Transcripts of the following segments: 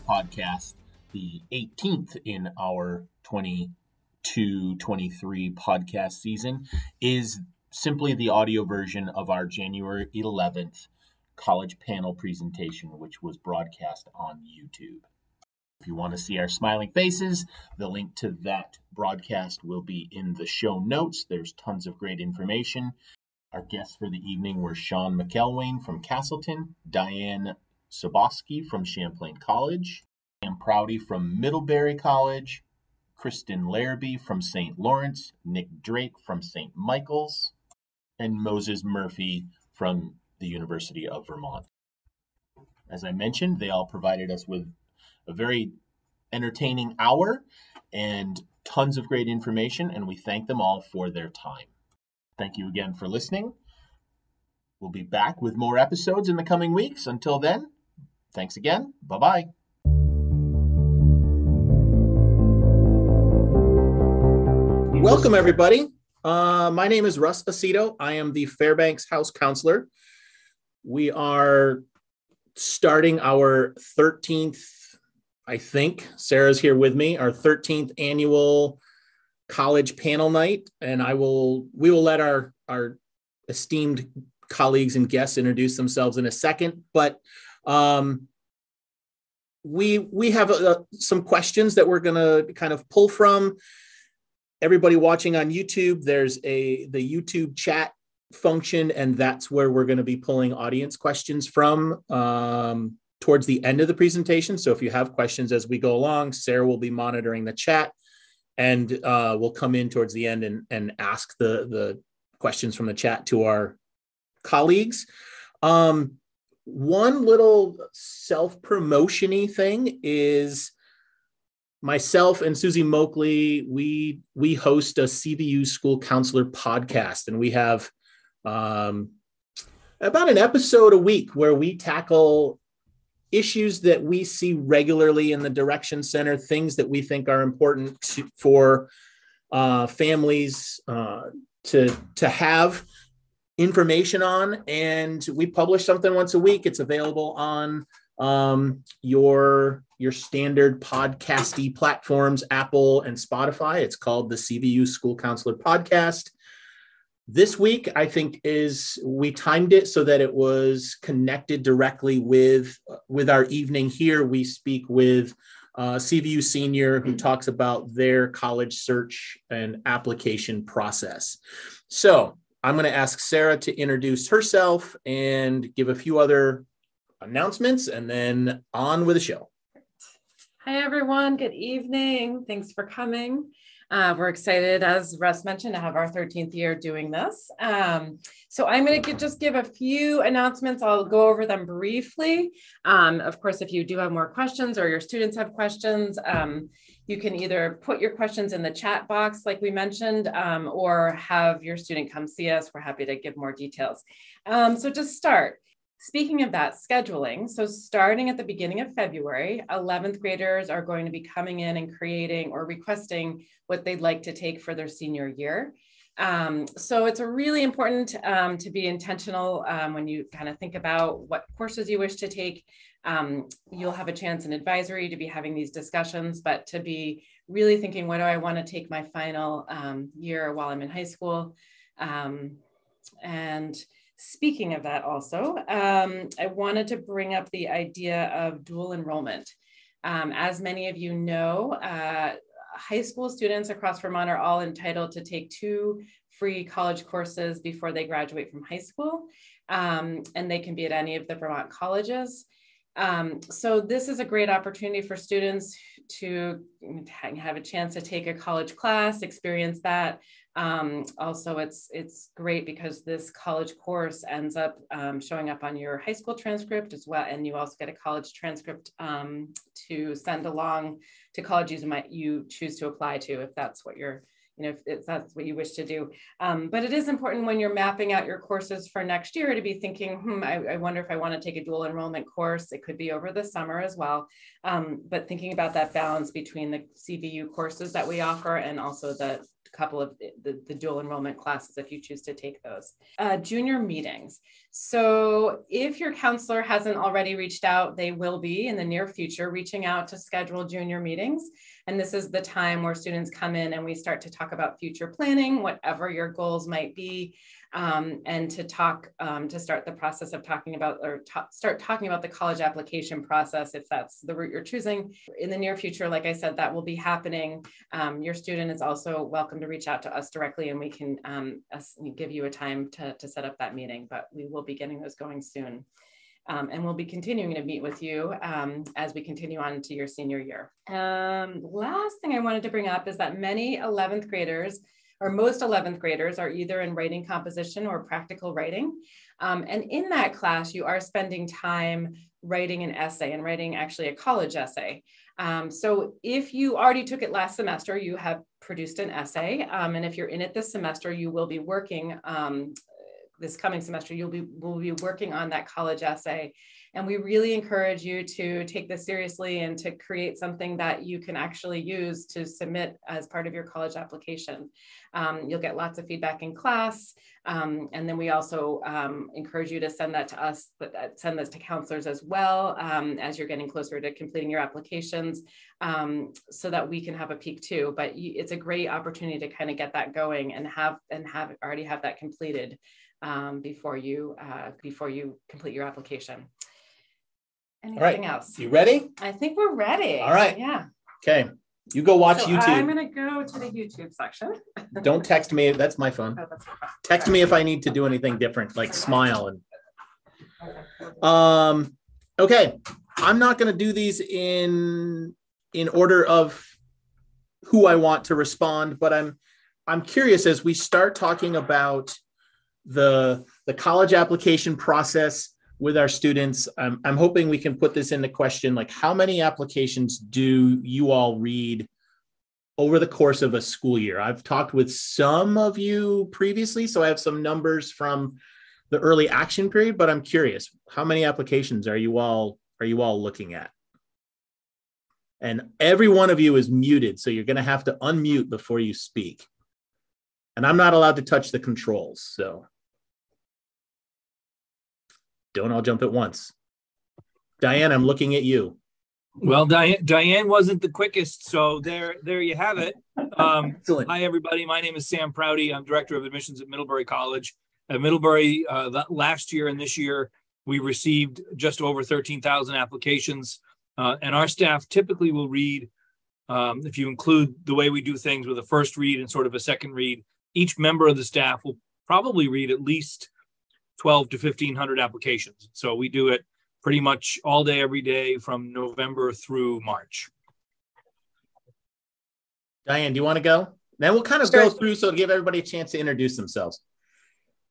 Podcast, the 18th in our 22 23 podcast season, is simply the audio version of our January 11th college panel presentation, which was broadcast on YouTube. If you want to see our smiling faces, the link to that broadcast will be in the show notes. There's tons of great information. Our guests for the evening were Sean McElwain from Castleton, Diane Soboski from Champlain College, Sam Prouty from Middlebury College, Kristen Larrabee from St. Lawrence, Nick Drake from St. Michael's, and Moses Murphy from the University of Vermont. As I mentioned, they all provided us with a very entertaining hour and tons of great information, and we thank them all for their time. Thank you again for listening. We'll be back with more episodes in the coming weeks. Until then, thanks again. Bye bye. Welcome, everybody. Uh, my name is Russ Aceto. I am the Fairbanks House Counselor. We are starting our 13th I think Sarah's here with me, our 13th annual college panel night. And I will, we will let our, our esteemed colleagues and guests introduce themselves in a second. But um, we, we have uh, some questions that we're going to kind of pull from everybody watching on YouTube. There's a, the YouTube chat function, and that's where we're going to be pulling audience questions from. Um, towards the end of the presentation. So if you have questions as we go along, Sarah will be monitoring the chat and uh, we'll come in towards the end and, and ask the, the questions from the chat to our colleagues. Um, one little self-promotion-y thing is myself and Susie Moakley, we we host a CVU school counselor podcast, and we have um, about an episode a week where we tackle issues that we see regularly in the direction center, things that we think are important to, for uh, families uh, to to have information on. And we publish something once a week. It's available on um, your your standard podcasty platforms, Apple and Spotify. It's called the CVU School Counselor Podcast. This week, I think is we timed it so that it was connected directly with with our evening here. We speak with uh, CVU senior who talks about their college search and application process. So I'm going to ask Sarah to introduce herself and give a few other announcements, and then on with the show. Hi, everyone. Good evening. Thanks for coming. Uh, we're excited, as Russ mentioned, to have our 13th year doing this. Um, so I'm going to just give a few announcements. I'll go over them briefly. Um, of course, if you do have more questions or your students have questions, um, you can either put your questions in the chat box, like we mentioned, um, or have your student come see us. We're happy to give more details. Um, so to start, Speaking of that, scheduling. So, starting at the beginning of February, 11th graders are going to be coming in and creating or requesting what they'd like to take for their senior year. Um, so, it's really important um, to be intentional um, when you kind of think about what courses you wish to take. Um, you'll have a chance in advisory to be having these discussions, but to be really thinking, what do I want to take my final um, year while I'm in high school? Um, and Speaking of that, also, um, I wanted to bring up the idea of dual enrollment. Um, as many of you know, uh, high school students across Vermont are all entitled to take two free college courses before they graduate from high school, um, and they can be at any of the Vermont colleges. Um, so this is a great opportunity for students to have a chance to take a college class, experience that, um, also, it's it's great because this college course ends up um, showing up on your high school transcript as well, and you also get a college transcript um, to send along to colleges you might you choose to apply to if that's what you're you know if, that's what you wish to do. Um, but it is important when you're mapping out your courses for next year to be thinking, hmm, I, I wonder if I want to take a dual enrollment course. It could be over the summer as well, um, but thinking about that balance between the CVU courses that we offer and also the couple of the, the dual enrollment classes if you choose to take those. Uh, junior meetings. So if your counselor hasn't already reached out, they will be in the near future reaching out to schedule junior meetings. And this is the time where students come in and we start to talk about future planning, whatever your goals might be, um, and to talk, um, to start the process of talking about or start talking about the college application process, if that's the route you're choosing. In the near future, like I said, that will be happening. Um, your student is also welcome to reach out to us directly and we can um, give you a time to, to set up that meeting, but we will be getting those going soon. Um, and we'll be continuing to meet with you um, as we continue on to your senior year. Um, last thing I wanted to bring up is that many 11th graders or most 11th graders are either in writing composition or practical writing. Um, and in that class, you are spending time writing an essay and writing actually a college essay. Um, so if you already took it last semester, you have produced an essay. Um, and if you're in it this semester, you will be working um, this coming semester, you'll be will be working on that college essay. And we really encourage you to take this seriously and to create something that you can actually use to submit as part of your college application. Um, you'll get lots of feedback in class. Um, and then we also um, encourage you to send that to us, but uh, send this to counselors as well um, as you're getting closer to completing your applications um, so that we can have a peek too. But you, it's a great opportunity to kind of get that going and have and have already have that completed um, before you uh, before you complete your application. Anything else? You ready? I think we're ready. All right. Yeah. Okay. You go watch so YouTube. I'm gonna go to the YouTube section. Don't text me. That's my phone. Oh, that's text me if I need to do anything different, like smile and. Um. Okay, I'm not gonna do these in in order of who I want to respond, but I'm I'm curious as we start talking about the the college application process with our students. I'm, hoping we can put this into question like how many applications do you all read over the course of a school year? I've talked with some of you previously so i have some numbers from the early action period but i'm curious how many applications are you all are you all looking at? And every one of you is muted so you're going to have to unmute before you speak. And i'm not allowed to touch the controls so don't all jump at once. Diane, I'm looking at you. Well, Diane, Diane wasn't the quickest, so there, there you have it. Um, Excellent. Hi, everybody. My name is Sam Prouty. I'm director of admissions at Middlebury College. At Middlebury, uh, last year and this year, we received just over 13,000 applications, uh, and our staff typically will read. Um, if you include the way we do things with a first read and sort of a second read, each member of the staff will probably read at least 12 to 1500 applications. So we do it pretty much all day, every day from November through March. Diane, do you want to go? Then we'll kind of sure. go through so to give everybody a chance to introduce themselves.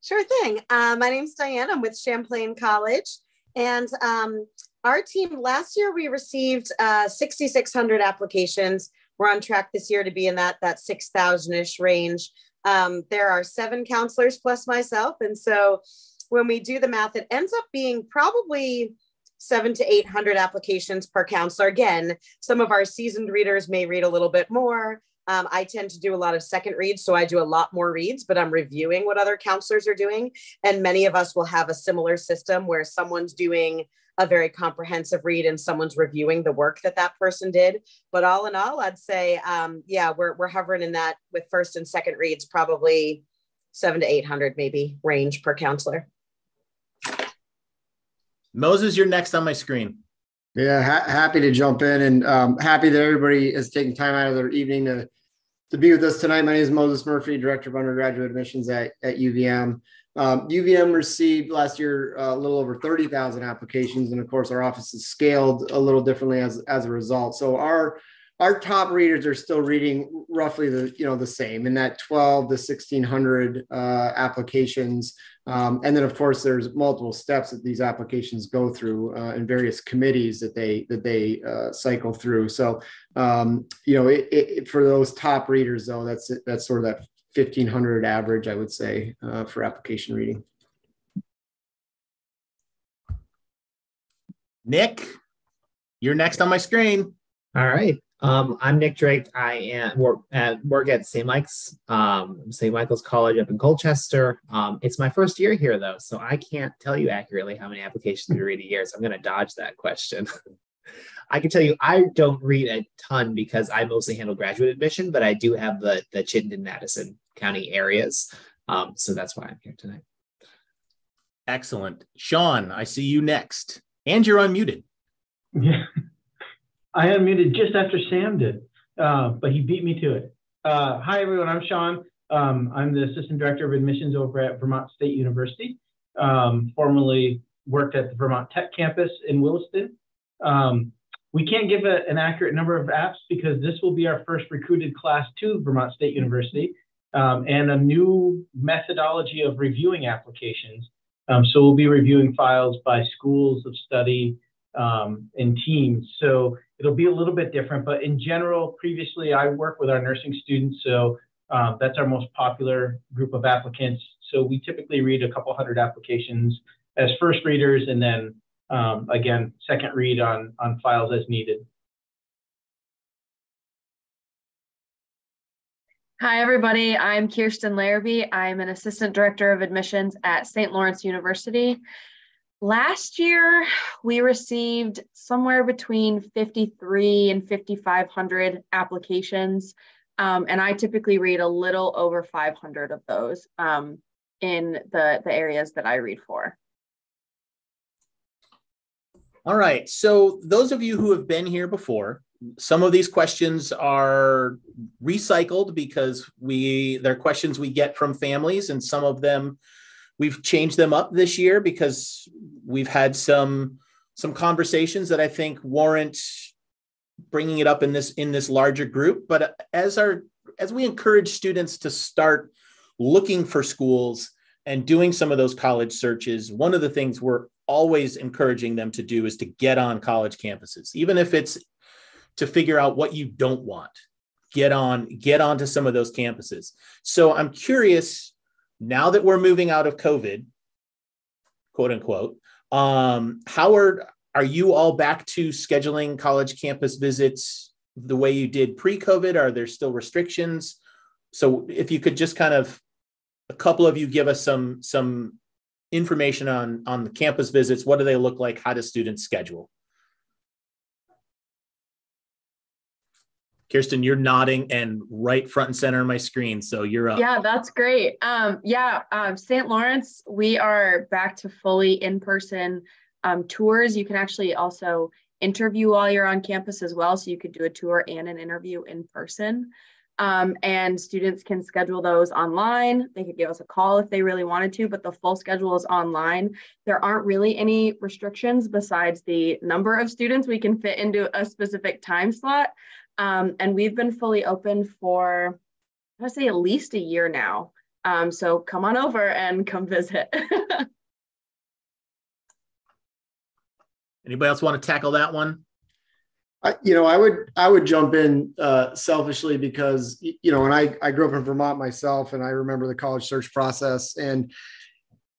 Sure thing. Uh, my name's Diane. I'm with Champlain College. And um, our team, last year we received uh, 6,600 applications. We're on track this year to be in that, that 6,000-ish range. Um, there are seven counselors plus myself. And so when we do the math, it ends up being probably seven to 800 applications per counselor. Again, some of our seasoned readers may read a little bit more. Um, I tend to do a lot of second reads, so I do a lot more reads, but I'm reviewing what other counselors are doing. And many of us will have a similar system where someone's doing a very comprehensive read and someone's reviewing the work that that person did. But all in all, I'd say, um, yeah, we're, we're hovering in that with first and second reads, probably seven to 800 maybe range per counselor. Moses, you're next on my screen. Yeah, ha- happy to jump in and um, happy that everybody is taking time out of their evening to to be with us tonight. My name is Moses Murphy, Director of Undergraduate Admissions at, at UVM. Um, UVM received last year uh, a little over 30,000 applications, and of course, our office is scaled a little differently as, as a result. So our our top readers are still reading roughly the you know the same in that 12 to 1600 uh, applications. Um, and then of course there's multiple steps that these applications go through uh, in various committees that they that they uh, cycle through. So um, you know it, it, for those top readers though that's that's sort of that 1500 average i would say uh, for application reading. Nick you're next on my screen. All right Um, I'm Nick Drake. I am work at, work at St. Mike's, um, St. Michael's College up in Colchester. Um, it's my first year here though, so I can't tell you accurately how many applications we read a year. So I'm going to dodge that question. I can tell you I don't read a ton because I mostly handle graduate admission, but I do have the the Chittenden, Addison County areas. Um, so that's why I'm here tonight. Excellent. Sean, I see you next. And you're unmuted. Yeah. I unmuted just after Sam did, uh, but he beat me to it. Uh, hi, everyone. I'm Sean. Um, I'm the Assistant Director of Admissions over at Vermont State University. Um, formerly worked at the Vermont Tech campus in Williston. Um, we can't give a, an accurate number of apps because this will be our first recruited class to Vermont State University um, and a new methodology of reviewing applications. Um, so we'll be reviewing files by schools of study um, and teams. So it'll be a little bit different, but in general, previously I work with our nursing students. So uh, that's our most popular group of applicants. So we typically read a couple hundred applications as first readers and then um, again, second read on, on files as needed. Hi, everybody. I'm Kirsten Larrabee. I'm an assistant director of admissions at St. Lawrence University. Last year, we received somewhere between 53 and 5,500 applications. Um, and I typically read a little over 500 of those um, in the, the areas that I read for. All right. So, those of you who have been here before, some of these questions are recycled because we they're questions we get from families and some of them we've changed them up this year because we've had some some conversations that I think warrant bringing it up in this in this larger group. But as our as we encourage students to start looking for schools and doing some of those college searches one of the things we're always encouraging them to do is to get on college campuses even if it's to figure out what you don't want. Get on get onto some of those campuses. So i'm curious now that we're moving out of covid quote unquote um, how are you all back to scheduling college campus visits the way you did pre-covid? Are there still restrictions? So if you could just kind of a couple of you give us some some information on on the campus visits what do they look like? How do students schedule Kirsten, you're nodding and right front and center on my screen. So you're up. Yeah, that's great. Um, yeah, um, St. Lawrence, we are back to fully in person um, tours. You can actually also interview while you're on campus as well. So you could do a tour and an interview in person. Um, and students can schedule those online. They could give us a call if they really wanted to, but the full schedule is online. There aren't really any restrictions besides the number of students we can fit into a specific time slot. Um, and we've been fully open for, I would say, at least a year now. Um, so come on over and come visit. Anybody else want to tackle that one? I, you know, I would I would jump in uh, selfishly because you know, and I I grew up in Vermont myself, and I remember the college search process, and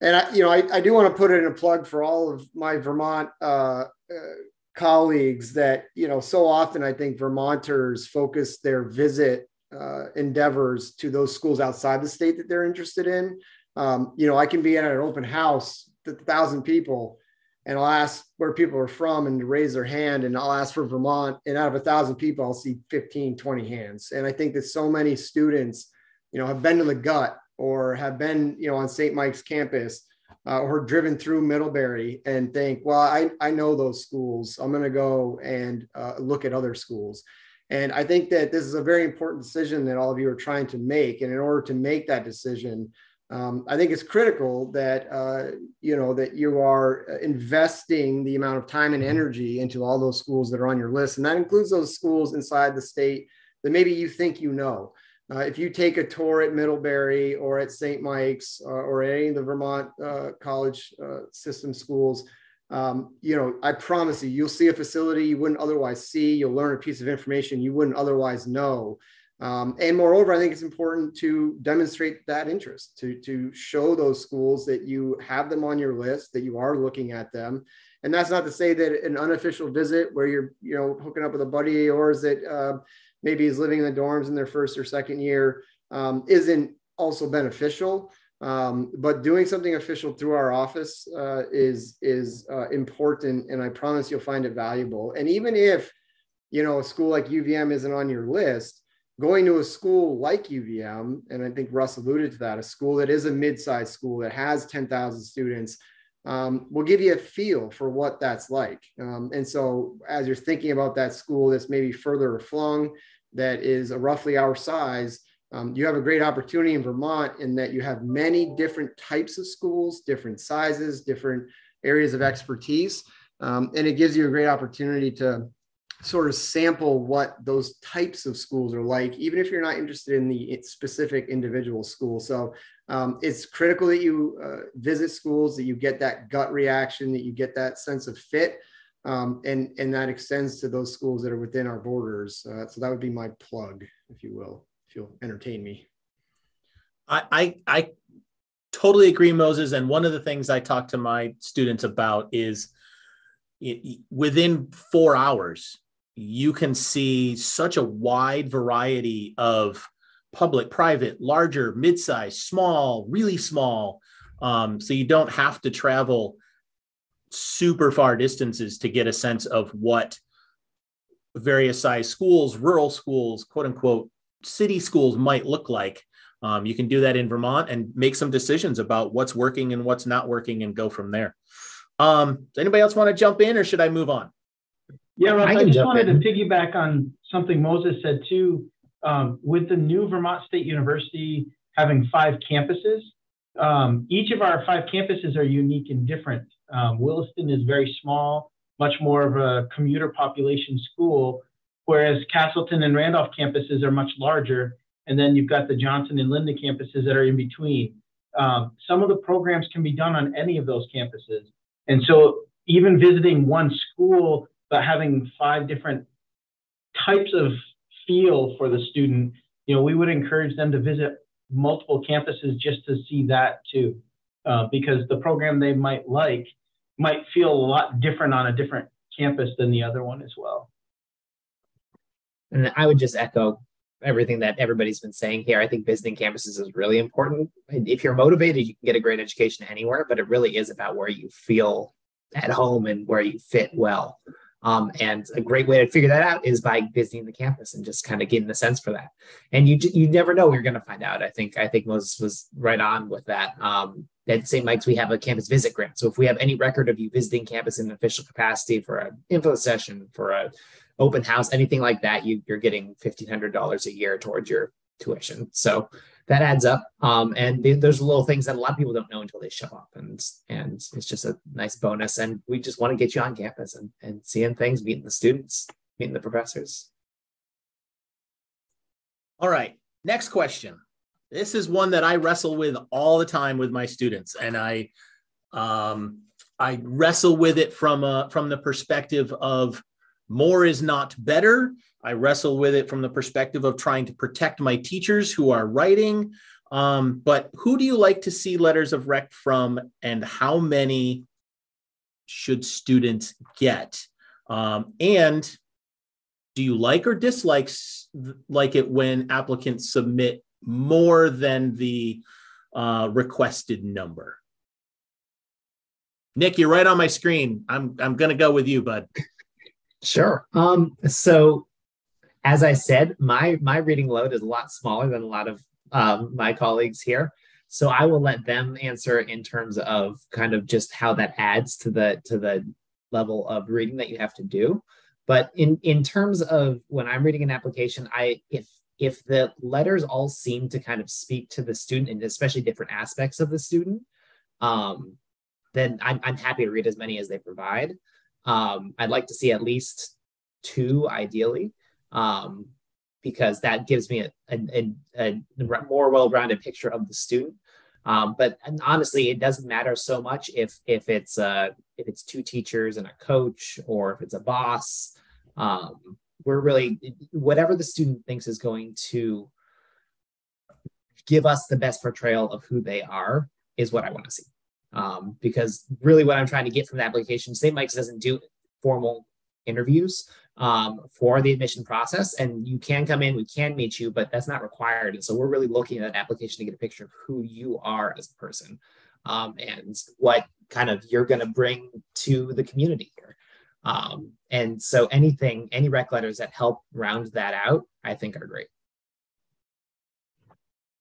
and I you know I, I do want to put in a plug for all of my Vermont uh, uh, colleagues that you know so often I think Vermonters focus their visit uh, endeavors to those schools outside the state that they're interested in. Um, you know, I can be at an open house, a thousand people, and I'll ask where people are from and raise their hand, and I'll ask for Vermont, and out of a thousand people, I'll see 15, 20 hands. And I think that so many students, you know, have been to the gut or have been, you know, on St. Mike's campus uh, or driven through Middlebury and think, well, I, I know those schools. I'm going to go and uh, look at other schools. And I think that this is a very important decision that all of you are trying to make. And in order to make that decision, um, I think it's critical that uh, you know that you are investing the amount of time and energy into all those schools that are on your list, and that includes those schools inside the state that maybe you think you know. Uh, if you take a tour at Middlebury or at St. Mike's uh, or any of the Vermont uh, college uh, system schools, um, you know, I promise you, you'll see a facility you wouldn't otherwise see. You'll learn a piece of information you wouldn't otherwise know. Um, and moreover, I think it's important to demonstrate that interest, to, to show those schools that you have them on your list, that you are looking at them, and that's not to say that an unofficial visit where you're you know hooking up with a buddy or is that uh, maybe is living in the dorms in their first or second year um, isn't also beneficial. Um, but doing something official through our office uh, is is uh, important, and I promise you'll find it valuable. And even if you know a school like UVM isn't on your list, going to a school like UVM, and I think Russ alluded to that, a school that is a mid-sized school that has 10,000 students, um, will give you a feel for what that's like. Um, and so as you're thinking about that school that's maybe further flung, that is roughly our size, um, you have a great opportunity in Vermont in that you have many different types of schools, different sizes, different areas of expertise. Um, and it gives you a great opportunity to sort of sample what those types of schools are like, even if you're not interested in the specific individual school. So um, it's critical that you uh, visit schools, that you get that gut reaction, that you get that sense of fit. Um, and, and that extends to those schools that are within our borders. Uh, so that would be my plug, if you will if you'll entertain me. I, I, I totally agree, Moses. And one of the things I talk to my students about is it, within four hours, you can see such a wide variety of public, private, larger, mid-sized, small, really small. Um, so you don't have to travel super far distances to get a sense of what various size schools, rural schools, quote unquote, city schools might look like. Um, you can do that in Vermont and make some decisions about what's working and what's not working and go from there. Um, does anybody else want to jump in or should I move on? Yeah, Russ, I, I just wanted in. to piggyback on something Moses said too. Um, with the new Vermont State University having five campuses, um, each of our five campuses are unique and different. Um, Williston is very small, much more of a commuter population school, whereas Castleton and Randolph campuses are much larger. And then you've got the Johnson and Lyndon campuses that are in between. Um, some of the programs can be done on any of those campuses. And so even visiting one school, but having five different types of feel for the student, you know, we would encourage them to visit multiple campuses just to see that too. Uh, because the program they might like might feel a lot different on a different campus than the other one as well. And I would just echo everything that everybody's been saying here. I think visiting campuses is really important. If you're motivated, you can get a great education anywhere, but it really is about where you feel at home and where you fit well. Um, and a great way to figure that out is by visiting the campus and just kind of getting the sense for that. And you you never know you're going to find out. I think I think Moses was right on with that. Um, at St. Mike's, we have a campus visit grant. So if we have any record of you visiting campus in an official capacity for an info session, for a open house, anything like that, you, you're getting $1,500 a year towards your tuition. So that adds up. Um, and th- there's little things that a lot of people don't know until they show up. And, and it's just a nice bonus. And we just want to get you on campus and, and seeing things, meeting the students, meeting the professors. All right. Next question. This is one that I wrestle with all the time with my students. And I, um, I wrestle with it from a, from the perspective of more is not better. I wrestle with it from the perspective of trying to protect my teachers who are writing. Um, but who do you like to see letters of rec from, and how many should students get? Um, and do you like or dislike like it when applicants submit more than the uh, requested number? Nick, you're right on my screen. I'm I'm gonna go with you, bud. Sure. Um, so as I said, my my reading load is a lot smaller than a lot of um, my colleagues here. So I will let them answer in terms of kind of just how that adds to the to the level of reading that you have to do. But in in terms of when I'm reading an application, I if if the letters all seem to kind of speak to the student and especially different aspects of the student, um, then I'm, I'm happy to read as many as they provide. Um, I'd like to see at least two, ideally, um, because that gives me a, a, a, a more well-rounded picture of the student. Um, but honestly, it doesn't matter so much if if it's uh, if it's two teachers and a coach, or if it's a boss. Um, we're really whatever the student thinks is going to give us the best portrayal of who they are is what I want to see. Um, because really what I'm trying to get from the application, St. Mike's doesn't do formal interviews um, for the admission process. And you can come in, we can meet you, but that's not required. And so we're really looking at an application to get a picture of who you are as a person um, and what kind of you're going to bring to the community. Um, and so anything, any rec letters that help round that out, I think are great.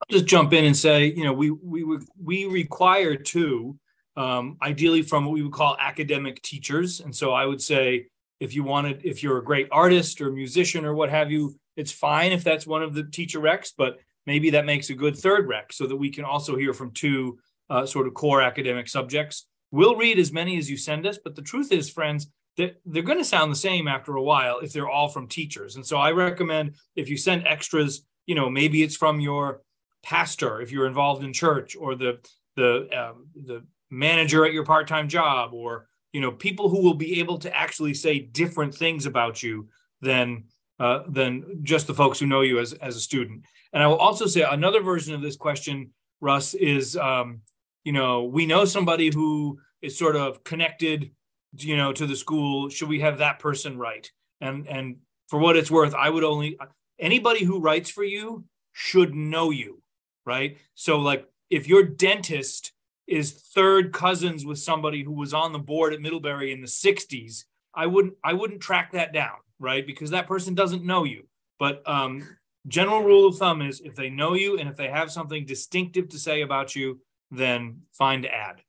I'll just jump in and say, you know, we we we require two, um, ideally from what we would call academic teachers, and so I would say if you wanted, if you're a great artist or musician or what have you, it's fine if that's one of the teacher recs, but maybe that makes a good third rec so that we can also hear from two uh, sort of core academic subjects. We'll read as many as you send us, but the truth is, friends, that they're going to sound the same after a while if they're all from teachers. And so I recommend if you send extras, you know, maybe it's from your pastor if you're involved in church, or the the um, the manager at your part-time job, or you know, people who will be able to actually say different things about you than uh, than just the folks who know you as as a student. And I will also say another version of this question, Russ, is um, you know, we know somebody who is sort of connected, you know, to the school. Should we have that person write? And and for what it's worth, I would only anybody who writes for you should know you, right? So like if your dentist is third cousins with somebody who was on the board at Middlebury in the 60s, I wouldn't I wouldn't track that down, right? Because that person doesn't know you. But um general rule of thumb is if they know you and if they have something distinctive to say about you, then find add.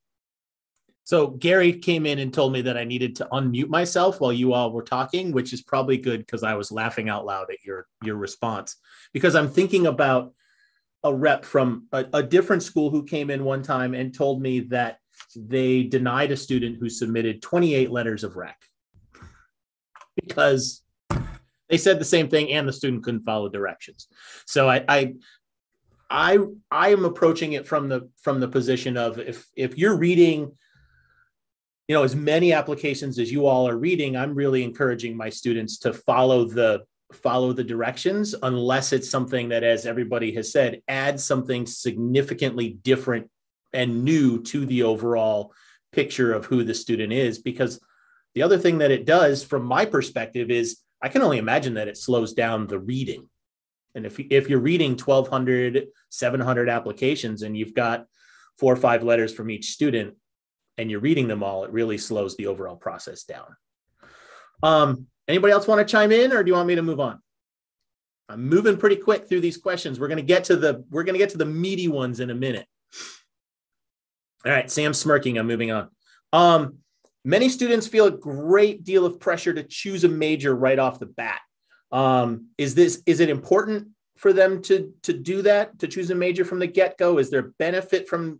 So Gary came in and told me that I needed to unmute myself while you all were talking, which is probably good because I was laughing out loud at your your response because I'm thinking about a rep from a, a different school who came in one time and told me that they denied a student who submitted 28 letters of rec because they said the same thing and the student couldn't follow directions. So I, I I I am approaching it from the from the position of if if you're reading you know as many applications as you all are reading i'm really encouraging my students to follow the follow the directions unless it's something that as everybody has said adds something significantly different and new to the overall picture of who the student is. Because the other thing that it does from my perspective is i can only imagine that it slows down the reading. And if, if you're reading 1200, 700 applications and you've got four or five letters from each student and you're reading them all, it really slows the overall process down. Um, anybody else want to chime in or do you want me to move on? I'm moving pretty quick through these questions. We're going to get to the we're going to get to the meaty ones in a minute. All right, Sam smirking. I'm moving on. Um, many students feel a great deal of pressure to choose a major right off the bat. Um, is this is it important for them to to do that to choose a major from the get go? Is there benefit from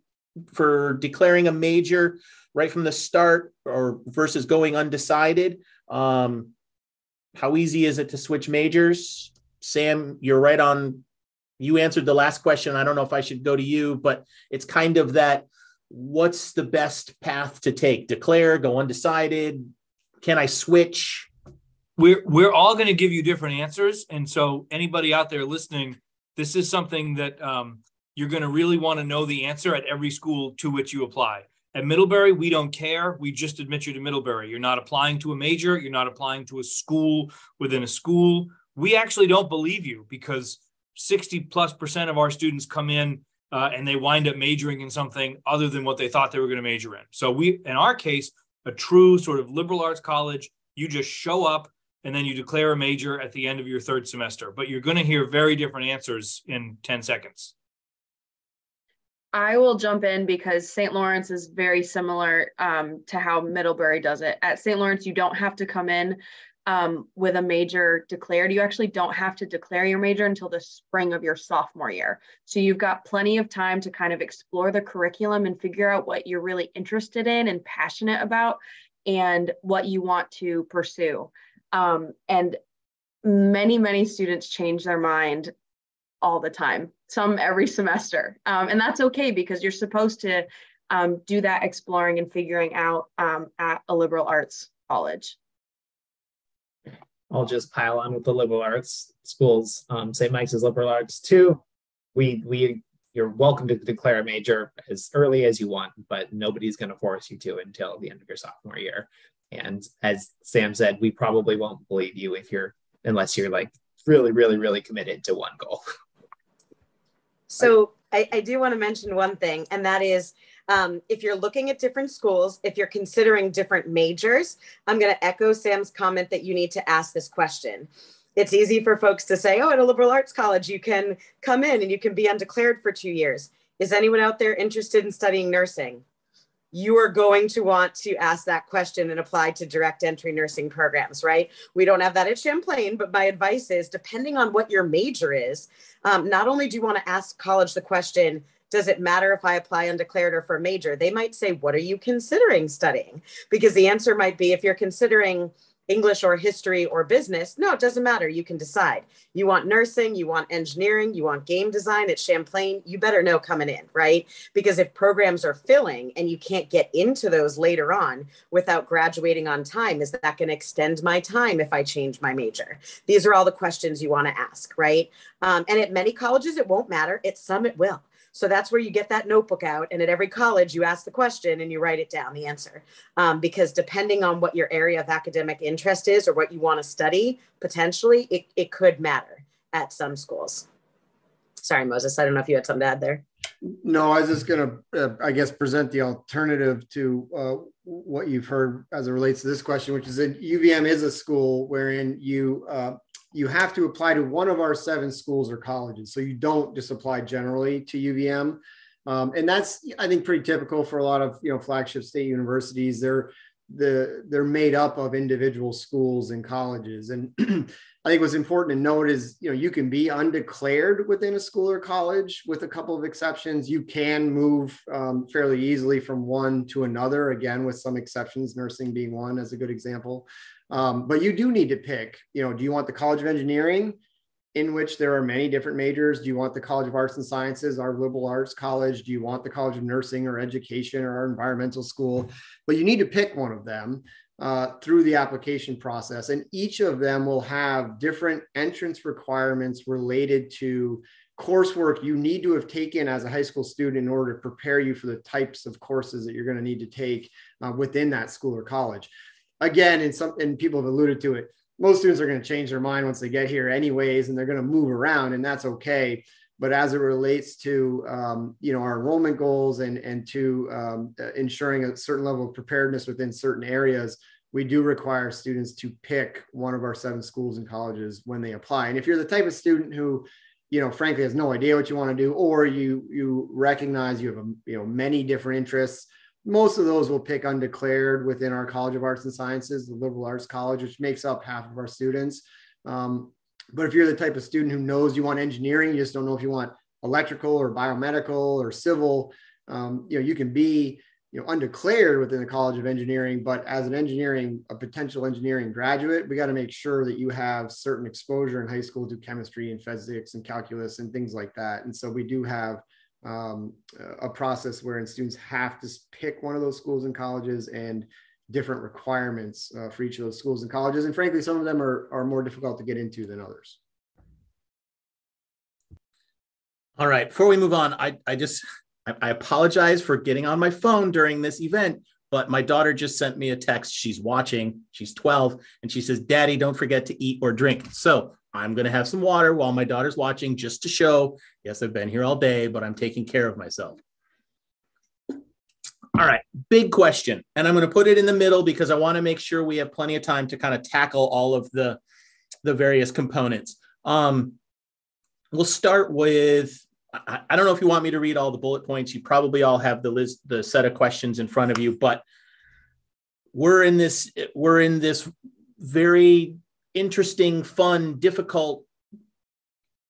for declaring a major right from the start or versus going undecided? Um, how easy is it to switch majors? Sam, you're right on. You answered the last question. I don't know if I should go to you, but it's kind of that what's the best path to take? Declare, go undecided. Can I switch? we're we're all going to give you different answers and so anybody out there listening this is something that um, you're going to really want to know the answer at every school to which you apply. At middlebury we don't care. We just admit you to middlebury. You're not applying to a major. You're not applying to a school within a school. We actually don't believe you because 60 plus percent of our students come in uh, and they wind up majoring in something other than what they thought they were going to major in. So we in our case a true sort of liberal arts college you just show up and then you declare a major at the end of your third semester. But you're going to hear very different answers in 10 seconds. I will jump in because St. Lawrence is very similar um, to how Middlebury does it. At St. Lawrence, you don't have to come in um, with a major declared. You actually don't have to declare your major until the spring of your sophomore year. So you've got plenty of time to kind of explore the curriculum and figure out what you're really interested in and passionate about and what you want to pursue. Um, and many, many students change their mind all the time, some every semester. Um, and that's okay because you're supposed to um, do that exploring and figuring out um, at a liberal arts college. I'll just pile on with the liberal arts schools. Um, St. Mike's is liberal arts too. We we you're welcome to declare a major as early as you want, but nobody's going to force you to until the end of your sophomore year. And as Sam said, we probably won't believe you if you're unless you're like really, really, really committed to one goal. So I, I do want to mention one thing, and that is um, if you're looking at different schools, if you're considering different majors, I'm going to echo Sam's comment that you need to ask this question. It's easy for folks to say, oh, at a liberal arts college, you can come in and you can be undeclared for two years. Is anyone out there interested in studying nursing? You are going to want to ask that question and apply to direct entry nursing programs, right? We don't have that at Champlain, but my advice is depending on what your major is, um, not only do you want to ask college the question, does it matter if I apply undeclared or for a major? They might say, what are you considering studying? Because the answer might be if you're considering English or history or business. No, it doesn't matter. You can decide. You want nursing, you want engineering, you want game design at Champlain. You better know coming in, right? Because if programs are filling and you can't get into those later on without graduating on time, is that going to extend my time if I change my major? These are all the questions you want to ask, right? Um, and at many colleges, it won't matter. At some, it will. So that's where you get that notebook out. And at every college, you ask the question and you write it down, the answer. Um, because depending on what your area of academic interest is or what you want to study, potentially it, it could matter at some schools. Sorry, Moses, I don't know if you had something to add there. No, I was just going to, uh, I guess, present the alternative to uh, what you've heard as it relates to this question, which is that UVM is a school wherein you uh, you have to apply to one of our seven schools or colleges. So you don't just apply generally to UVM. Um, and that's, I think, pretty typical for a lot of, you know, flagship state universities. They're, the, they're made up of individual schools and colleges. And I think what's important to note is, you know, you can be undeclared within a school or college with a couple of exceptions. You can move um, fairly easily from one to another, again, with some exceptions, nursing being one as a good example. Um, but you do need to pick, you know, do you want the College of Engineering, in which there are many different majors? Do you want the College of Arts and Sciences, our liberal arts college? Do you want the College of Nursing or Education or our environmental school? But you need to pick one of them uh, through the application process. And each of them will have different entrance requirements related to coursework you need to have taken as a high school student in order to prepare you for the types of courses that you're going to need to take uh, within that school or college again, and some and people have alluded to it. Most students are going to change their mind once they get here, anyways, and they're going to move around, and that's okay. But as it relates to um, you know our enrollment goals and and to um, ensuring a certain level of preparedness within certain areas, we do require students to pick one of our seven schools and colleges when they apply. And if you're the type of student who you know frankly has no idea what you want to do or you you recognize you have a, you know many different interests most of those will pick undeclared within our College of Arts and Sciences, the liberal arts college, which makes up half of our students. Um, but if you're the type of student who knows you want engineering, you just don't know if you want electrical or biomedical or civil, um, you know, you can be, you know, undeclared within the College of Engineering, but as an engineering, a potential engineering graduate, we got to make sure that you have certain exposure in high school to chemistry and physics and calculus and things like that. And so we do have um, a process wherein students have to pick one of those schools and colleges and different requirements uh, for each of those schools and colleges. And frankly, some of them are, are more difficult to get into than others. All right, before we move on, I, I just, I, I apologize for getting on my phone during this event, but my daughter just sent me a text. She's watching, she's 12, and she says, Daddy, don't forget to eat or drink. So I'm going to have some water while my daughter's watching just to show, yes, I've been here all day, but I'm taking care of myself. All right, big question. And I'm going to put it in the middle because I want to make sure we have plenty of time to kind of tackle all of the, the various components. Um, we'll start with, I, I don't know if you want me to read all the bullet points. You probably all have the list, the set of questions in front of you, but we're in this, we're in this very interesting, fun, difficult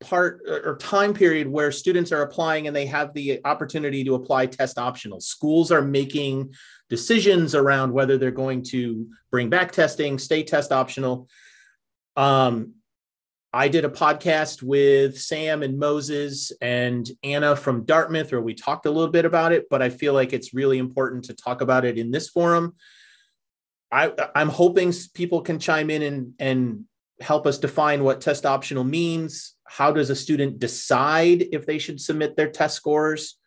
part or time period where students are applying and they have the opportunity to apply test optional. Schools are making decisions around whether they're going to bring back testing, stay test optional. Um, I did a podcast with Sam and Moses and Anna from Dartmouth where we talked a little bit about it, but I feel like it's really important to talk about it in this forum I, I'm hoping people can chime in and, and help us define what test optional means, how does a student decide if they should submit their test scores?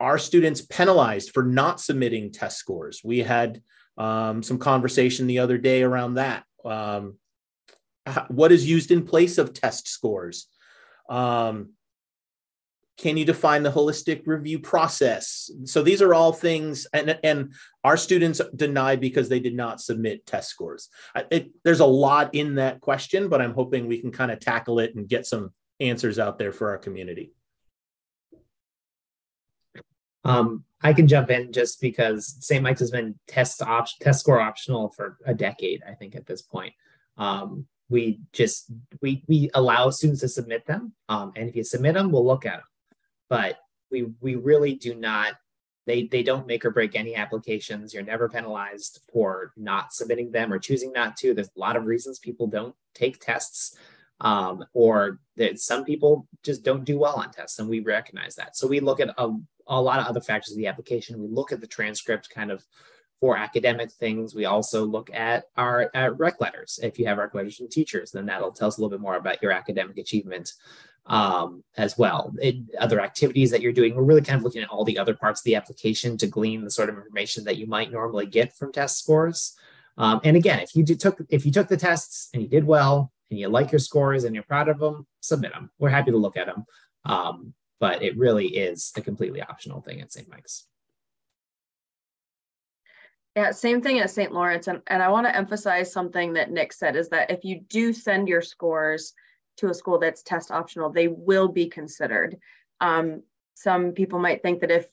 Are students penalized for not submitting test scores? We had um, some conversation the other day around that. Um, what is used in place of test scores? Um, can you define the holistic review process? So these are all things, and, and our students denied because they did not submit test scores. It, there's a lot in that question, but I'm hoping we can kind of tackle it and get some answers out there for our community. Um, I can jump in just because St. Mike's has been test op- test score optional for a decade, I think, at this point. Um, we just we we allow students to submit them, um, and if you submit them, we'll look at them but we we really do not they they don't make or break any applications. You're never penalized for not submitting them or choosing not to. There's a lot of reasons people don't take tests um, or that some people just don't do well on tests and we recognize that. So we look at a, a lot of other factors of the application. We look at the transcript kind of for academic things. We also look at our at rec letters. If you have rec letters from teachers then that'll tell us a little bit more about your academic achievement um, as well. It, other activities that you're doing, we're really kind of looking at all the other parts of the application to glean the sort of information that you might normally get from test scores. Um, and again, if you did, took if you took the tests and you did well and you like your scores and you're proud of them, submit them. We're happy to look at them. Um, but it really is a completely optional thing at St. Mike's. Yeah, same thing at St. Lawrence. And, and I want to emphasize something that Nick said is that if you do send your scores to a school that's test optional, they will be considered. Um, some people might think that if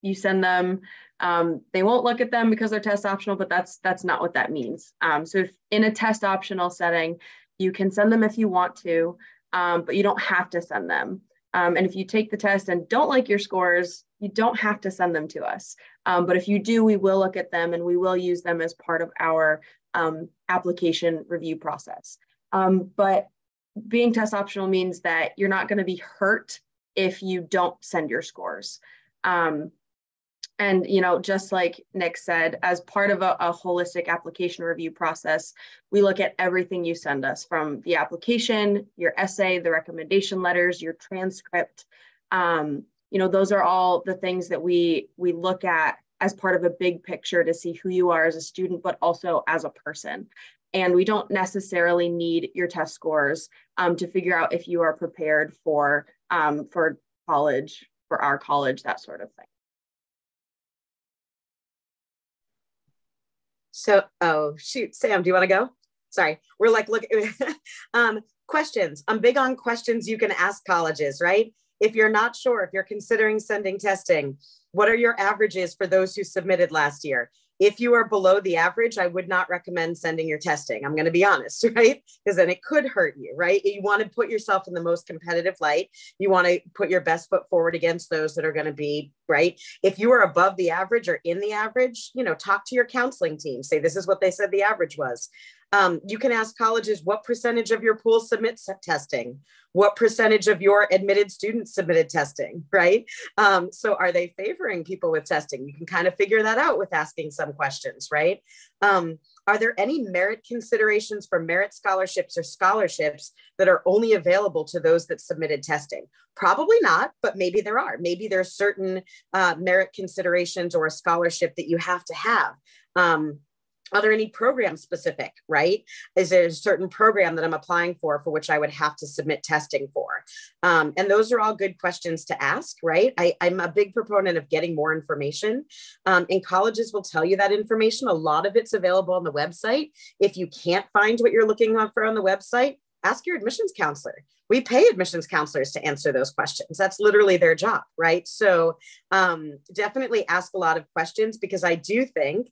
you send them, um, they won't look at them because they're test optional, but that's that's not what that means. Um, so if in a test optional setting, you can send them if you want to, um, but you don't have to send them. Um, and if you take the test and don't like your scores, you don't have to send them to us. Um, but if you do, we will look at them and we will use them as part of our application review process. but being test optional means that you're not going to be hurt if you don't send your scores. Um, and you know, just like Nick said, as part of a, a, holistic application review process, we look at everything you send us from the application, your essay, the recommendation letters, your transcript. Um, you know, those are all the things that we we look at as part of a big picture to see who you are as a student, but also as a person and we don't necessarily need your test scores um, to figure out if you are prepared for um, for college for our college that sort of thing. So oh shoot. Sam do you want to go? Sorry. We're like look um, questions. I'm big on questions you can ask colleges right? If you're not sure if you're considering sending testing what are your averages for those who submitted last year if you are below the average, I would not recommend sending your testing. I'm going to be honest, right? Because then it could hurt you, right? You want to put yourself in the most competitive light. You want to put your best foot forward against those that are going to be, right? If you are above the average or in the average, you know, talk to your counseling team. Say, this is what they said the average was. Um, you can ask colleges what percentage of your pool submits testing what percentage of your admitted students submitted testing right? Um, so are they favoring people with testing? You can kind of figure that out with asking some questions right? Um, are there any merit considerations for merit scholarships or scholarships that are only available to those that submitted testing? Probably not but maybe there are. Maybe there's certain uh, merit considerations or a scholarship that you have to have. Um, are there any program specific right? Is there a certain program that i'm applying for for which i would have to submit testing for? Um, and those are all good questions to ask right? I, am a big proponent of getting more information. Um, and colleges will tell you that information. A lot of it's available on the website. If you can't find what you're looking for on the website ask your admissions counselor. We pay admissions counselors to answer those questions. That's literally their job right? So um, definitely ask a lot of questions because i do think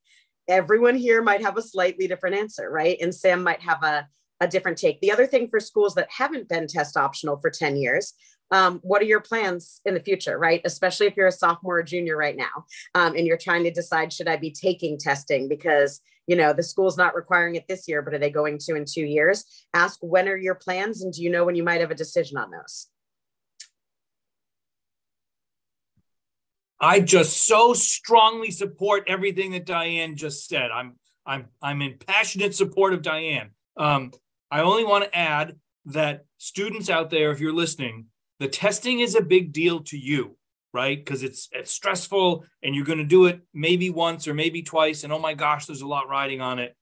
everyone here might have a slightly different answer, right? And Sam might have a, a different take. The other thing for schools that haven't been test optional for 10 years, um, what are your plans in the future, right? Especially if you're a sophomore or junior right now um, and you're trying to decide, should I be taking testing because, you know, the school's not requiring it this year, but are they going to in two years? Ask when are your plans and do you know when you might have a decision on those? I just so strongly support everything that Diane just said. I'm I'm I'm in passionate support of Diane. Um, I only want to add that students out there, if you're listening, the testing is a big deal to you, right? Because it's, it's stressful and you're going to do it maybe once or maybe twice. And oh my gosh, there's a lot riding on it.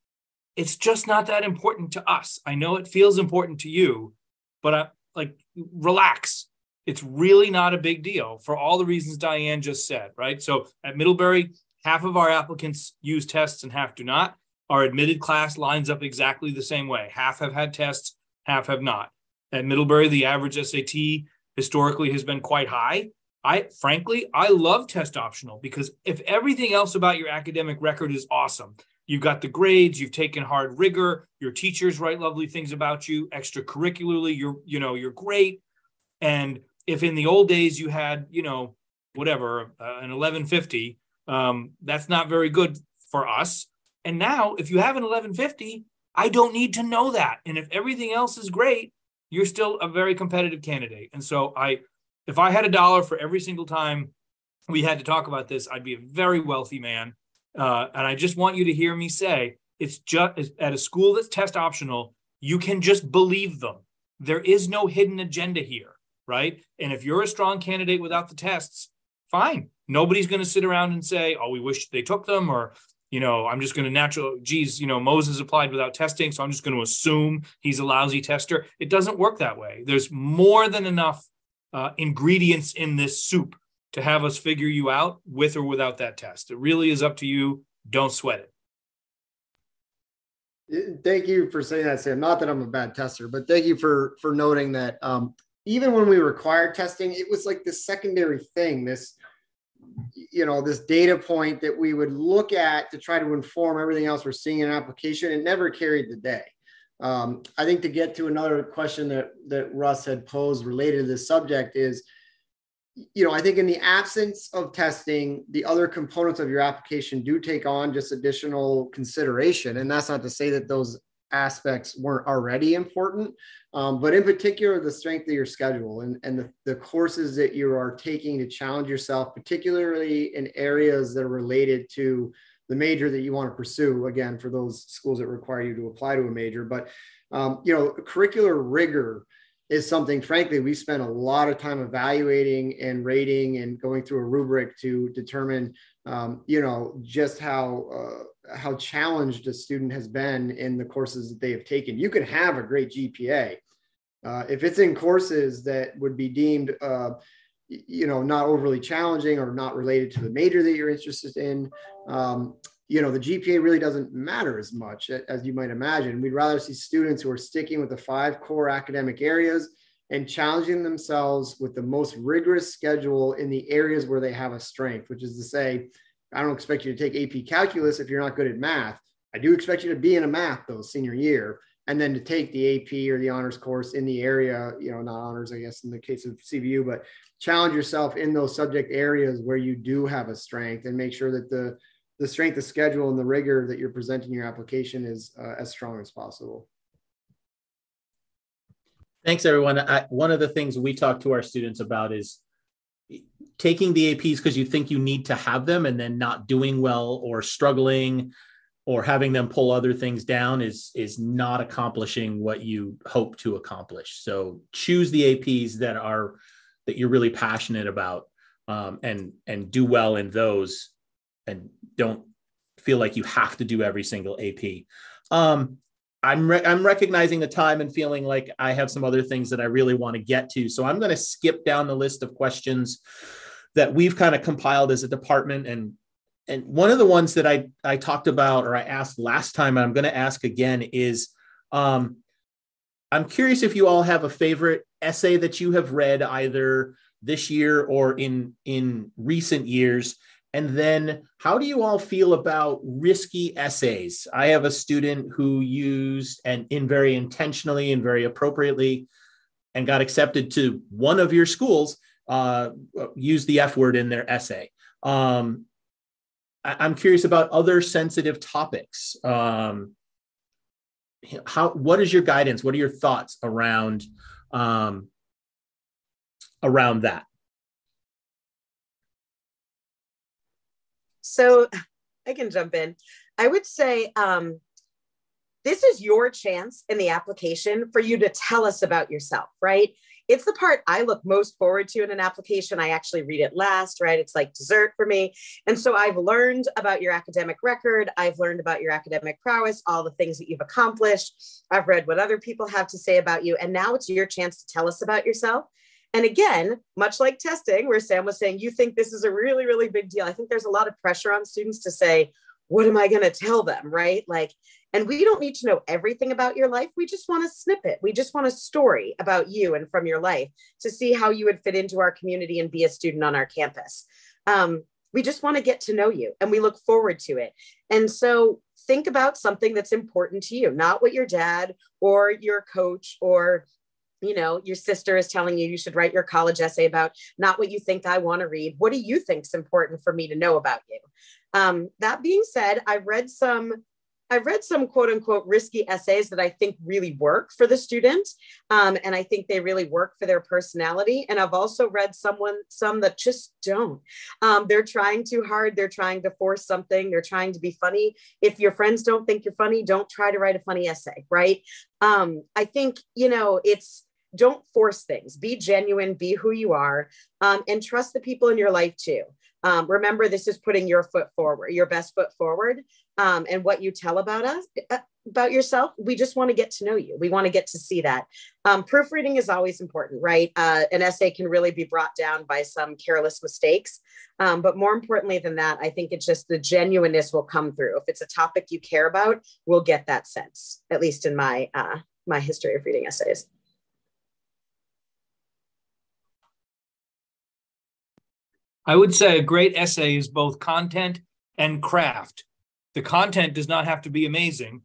It's just not that important to us. I know it feels important to you, but I, like relax. It's really not a big deal for all the reasons Diane just said, right? So at Middlebury, half of our applicants use tests and half do not. Our admitted class lines up exactly the same way. Half have had tests, half have not. At Middlebury, the average SAT historically has been quite high. I frankly, I love test optional because if everything else about your academic record is awesome, you've got the grades, you've taken hard rigor, your teachers write lovely things about you, extracurricularly, you're, you know, you're great. And if in the old days you had, you know, whatever, uh, an 1150, um, that's not very good for us. And now, if you have an 1150, I don't need to know that. And if everything else is great, you're still a very competitive candidate. And so I, if I had a dollar for every single time we had to talk about this, I'd be a very wealthy man. Uh, and I just want you to hear me say it's just at a school that's test optional, you can just believe them. There is no hidden agenda here, right? And if you're a strong candidate without the tests, fine. Nobody's going to sit around and say, oh, we wish they took them, or, you know, I'm just going to natural, geez, you know, Moses applied without testing, so I'm just going to assume he's a lousy tester. It doesn't work that way. There's more than enough uh, ingredients in this soup to have us figure you out with or without that test. It really is up to you. Don't sweat it. Thank you for saying that, Sam. Not that I'm a bad tester, but thank you for for noting that. Um, even when we required testing, it was like this secondary thing. This, you know, this data point that we would look at to try to inform everything else we're seeing in an application. It never carried the day. Um, I think to get to another question that that Russ had posed related to this subject is you know, I think in the absence of testing, the other components of your application do take on just additional consideration. And that's not to say that those aspects weren't already important, um, but in particular, the strength of your schedule and, and the, the courses that you are taking to challenge yourself, particularly in areas that are related to the major that you want to pursue. Again, for those schools that require you to apply to a major, but um, you know, curricular rigor is something, frankly, we spent a lot of time evaluating and rating and going through a rubric to determine, um, you know, just how uh, how challenged a student has been in the courses that they have taken. You can have a great GPA uh, if it's in courses that would be deemed, uh, you know, not overly challenging or not related to the major that you're interested in. Um, you know, the GPA really doesn't matter as much as you might imagine. We'd rather see students who are sticking with the five core academic areas and challenging themselves with the most rigorous schedule in the areas where they have a strength, which is to say, I don't expect you to take AP calculus if you're not good at math. I do expect you to be in a math though senior year and then to take the AP or the honors course in the area, you know, not honors, I guess, in the case of CVU, but challenge yourself in those subject areas where you do have a strength and make sure that the the strength of schedule and the rigor that you're presenting your application is uh, as strong as possible. Thanks, everyone. I, one of the things we talk to our students about is taking the APs because you think you need to have them and then not doing well or struggling or having them pull other things down is is not accomplishing what you hope to accomplish. So choose the APs that are that you're really passionate about um, and and do well in those and don't feel like you have to do every single AP. Um, I'm re- I'm recognizing the time and feeling like I have some other things that I really want to get to. So I'm going to skip down the list of questions that we've kind of compiled as a department and and one of the ones that I I talked about or I asked last time and I'm going to ask again is um, I'm curious if you all have a favorite essay that you have read either this year or in in recent years and then, how do you all feel about risky essays? I have a student who used and in very intentionally and very appropriately and got accepted to one of your schools, uh, use the F word in their essay. Um, I, am curious about other sensitive topics. Um, how, what is your guidance? What are your thoughts around, um, around that? So I can jump in. I would say um, this is your chance in the application for you to tell us about yourself, right? It's the part I look most forward to in an application. I actually read it last, right? It's like dessert for me. And so I've learned about your academic record. I've learned about your academic prowess, all the things that you've accomplished. I've read what other people have to say about you. And now it's your chance to tell us about yourself. And again, much like testing, where Sam was saying, you think this is a really, really big deal. I think there's a lot of pressure on students to say, what am I going to tell them? Right. Like, and we don't need to know everything about your life. We just want a snippet. We just want a story about you and from your life to see how you would fit into our community and be a student on our campus. Um, we just want to get to know you and we look forward to it. And so think about something that's important to you, not what your dad or your coach or you know your sister is telling you you should write your college essay about not what you think i want to read. What do you think is important for me to know about you? Um, that being said i've read some i've read some quote unquote risky essays that i think really work for the student um, and i think they really work for their personality and i've also read someone some that just don't. Um, they're trying too hard they're trying to force something they're trying to be funny. If your friends don't think you're funny don't try to write a funny essay right? Um, i think you know it's don't force things. Be genuine be who you are um, and trust the people in your life too. Um, remember this is putting your foot forward your best foot forward um, and what you tell about us uh, about yourself. We just want to get to know you. We want to get to see that. Um, proofreading is always important right? Uh, an essay can really be brought down by some careless mistakes. Um, but more importantly than that i think it's just the genuineness will come through. If it's a topic you care about we'll get that sense at least in my uh, my history of reading essays I would say a great essay is both content and craft. The content does not have to be amazing.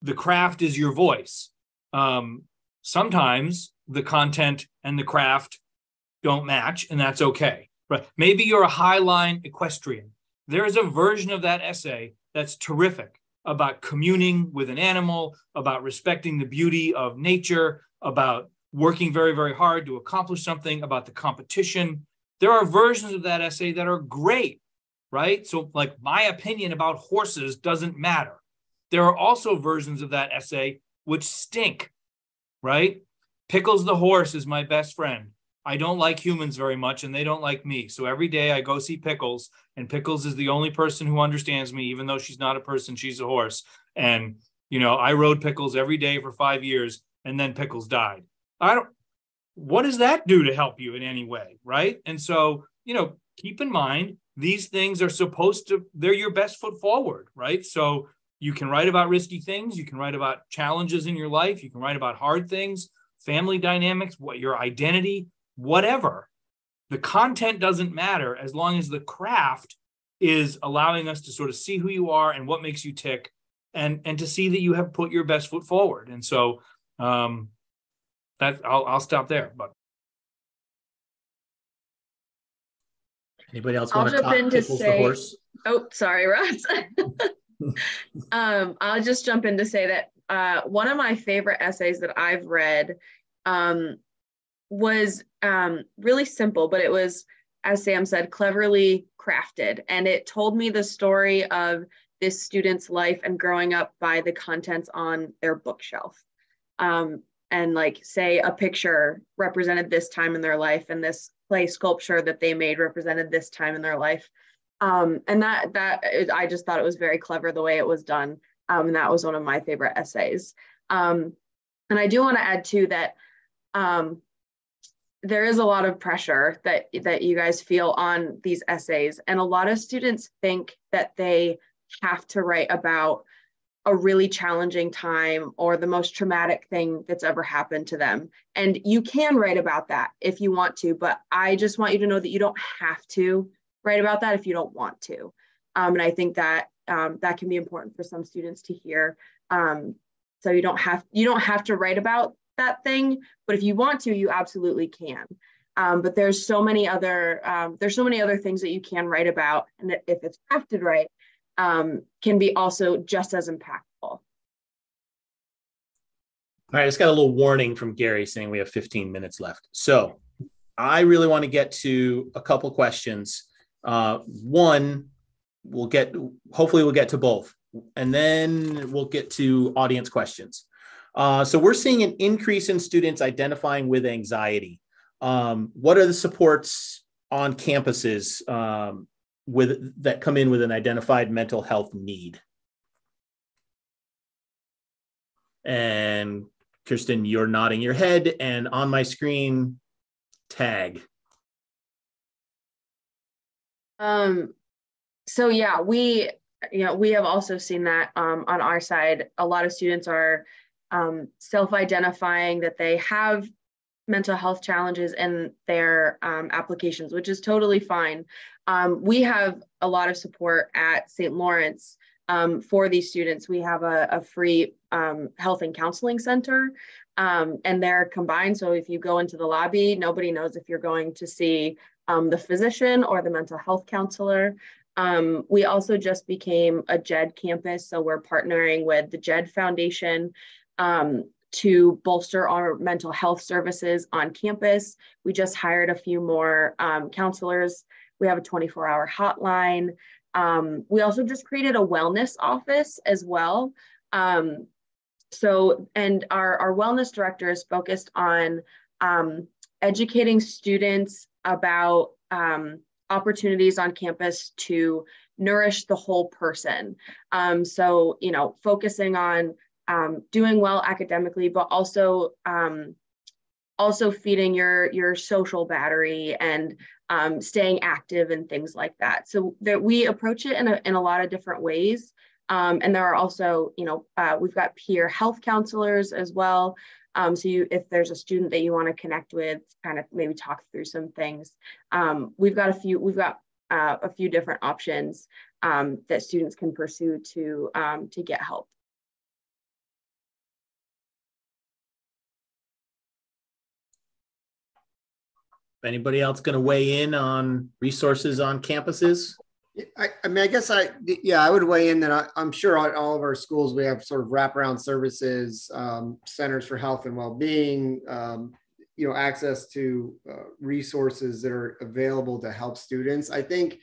The craft is your voice. Um, sometimes the content and the craft don't match, and that's okay. But maybe you're a highline equestrian. There is a version of that essay that's terrific about communing with an animal, about respecting the beauty of nature, about working very, very hard to accomplish something, about the competition. There are versions of that essay that are great, right? So, like, my opinion about horses doesn't matter. There are also versions of that essay which stink, right? Pickles the horse is my best friend. I don't like humans very much and they don't like me. So every day I go see Pickles, and Pickles is the only person who understands me, even though she's not a person, she's a horse. And, you know, I rode Pickles every day for five years and then Pickles died. I don't, what does that do to help you in any way right? And so you know keep in mind these things are supposed to they're your best foot forward right? So you can write about risky things you can write about challenges in your life you can write about hard things family dynamics what your identity whatever. The content doesn't matter as long as the craft is allowing us to sort of see who you are and what makes you tick and and to see that you have put your best foot forward. And so um that I'll I'll stop there. But anybody else I'll want to jump in to say- Oh, sorry, Russ. um, I'll just jump in to say that uh, one of my favorite essays that I've read um, was um, really simple, but it was, as Sam said, cleverly crafted. And it told me the story of this student's life and growing up by the contents on their bookshelf. Um, and like say a picture represented this time in their life and this clay sculpture that they made represented this time in their life. Um, and that that i just thought it was very clever the way it was done. Um, and that was one of my favorite essays. Um, and i do want to add too that um, there is a lot of pressure that that you guys feel on these essays. And a lot of students think that they have to write about a really challenging time or the most traumatic thing that's ever happened to them. And you can write about that if you want to, but I just want you to know that you don't have to write about that if you don't want to. Um, and I think that um, that can be important for some students to hear. Um, so you don't have you don't have to write about that thing, but if you want to, you absolutely can. Um, but there's so many other um, there's so many other things that you can write about, and if it's crafted right, um, can be also just as impactful. All right, I just got a little warning from Gary saying we have 15 minutes left. So I really want to get to a couple questions. Uh, one, we'll get, hopefully, we'll get to both. and then we'll get to audience questions. Uh, so we're seeing an increase in students identifying with anxiety. Um, what are the supports on campuses um, with that come in with an identified mental health need? And Kirsten, you're nodding your head, and on my screen, tag. Um, so yeah, we you know we have also seen that um, on our side. A lot of students are um, self-identifying that they have mental health challenges in their um, applications, which is totally fine. Um, we have a lot of support at St. Lawrence um, for these students. We have a, a free um, health and counseling center, um, and they're combined. So if you go into the lobby, nobody knows if you're going to see um, the physician or the mental health counselor. Um, we also just became a JED campus, so we're partnering with the JED Foundation um, to bolster our mental health services on campus. We just hired a few more um, counselors. We have a 24 hour hotline. Um, we also just created a wellness office as well. Um, so, and our, our wellness director is focused on um, educating students about um, opportunities on campus to nourish the whole person. Um, so, you know, focusing on um, doing well academically, but also also feeding your your social battery and um, staying active and things like that. So that we approach it in a, in a lot of different ways. Um, and there are also, you know, uh, we've got peer health counselors as well. Um, so you, if there's a student that you want to connect with, kind of maybe talk through some things. Um, we've got a few, we've got uh, a few different options um, that students can pursue to um, to get help. Anybody else going to weigh in on resources on campuses? I, I, mean, I guess I, yeah, I would weigh in that I, am sure all of our schools, we have sort of wraparound services, um, centers for health and well-being, um, you know, access to uh, resources that are available to help students. I think,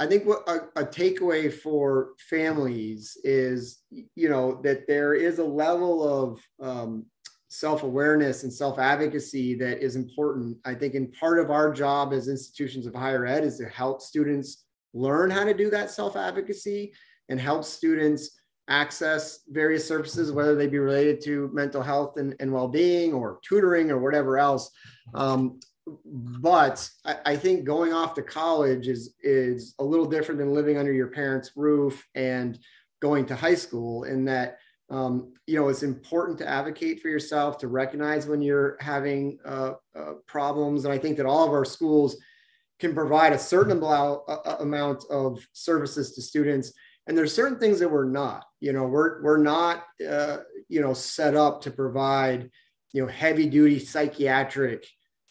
I think what a, a takeaway for families is, you know, that there is a level of um, self-awareness and self-advocacy that is important. I think in part of our job as institutions of higher ed is to help students learn how to do that self-advocacy and help students access various services whether they be related to mental health and, and well-being or tutoring or whatever else. Um, but I, I think going off to college is is a little different than living under your parents roof and going to high school in that um, you know, it's important to advocate for yourself, to recognize when you're having uh, uh, problems. And I think that all of our schools can provide a certain amount, amount of services to students. And there's certain things that we're not, you know, we're, we're not, uh, you know, set up to provide, you know, heavy duty psychiatric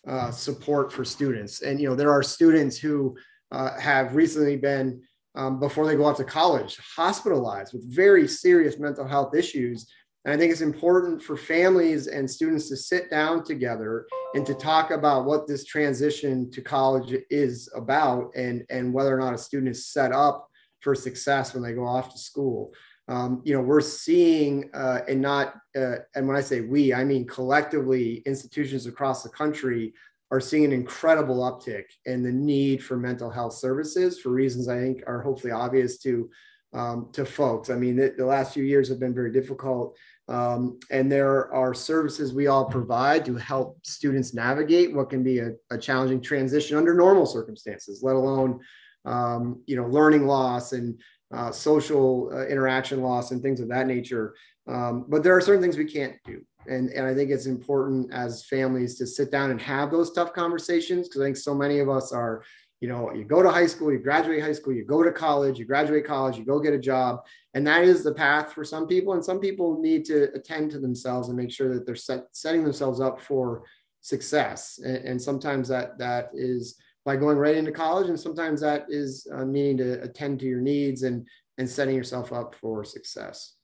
uh, support for students. And, you know, there are students who uh, have recently been um, before they go off to college, hospitalized with very serious mental health issues. And I think it's important for families and students to sit down together and to talk about what this transition to college is about and, and whether or not a student is set up for success when they go off to school. Um, you know, we're seeing, uh, and not, uh, and when I say we, I mean collectively, institutions across the country are seeing an incredible uptick in the need for mental health services for reasons I think are hopefully obvious to um, to folks. I mean, the, the, last few years have been very difficult, um, and there are services we all provide to help students navigate what can be a, a challenging transition under normal circumstances, let alone um, you know learning loss and uh, social uh, interaction loss and things of that nature. Um, but there are certain things we can't do. And, and I think it's important as families to sit down and have those tough conversations because I think so many of us are, you know, you go to high school, you graduate high school, you go to college, you graduate college, you go get a job. And that is the path for some people. And some people need to attend to themselves and make sure that they're set, setting themselves up for success. And, and sometimes that that is by going right into college. And sometimes that is uh, meaning to attend to your needs and, and setting yourself up for success.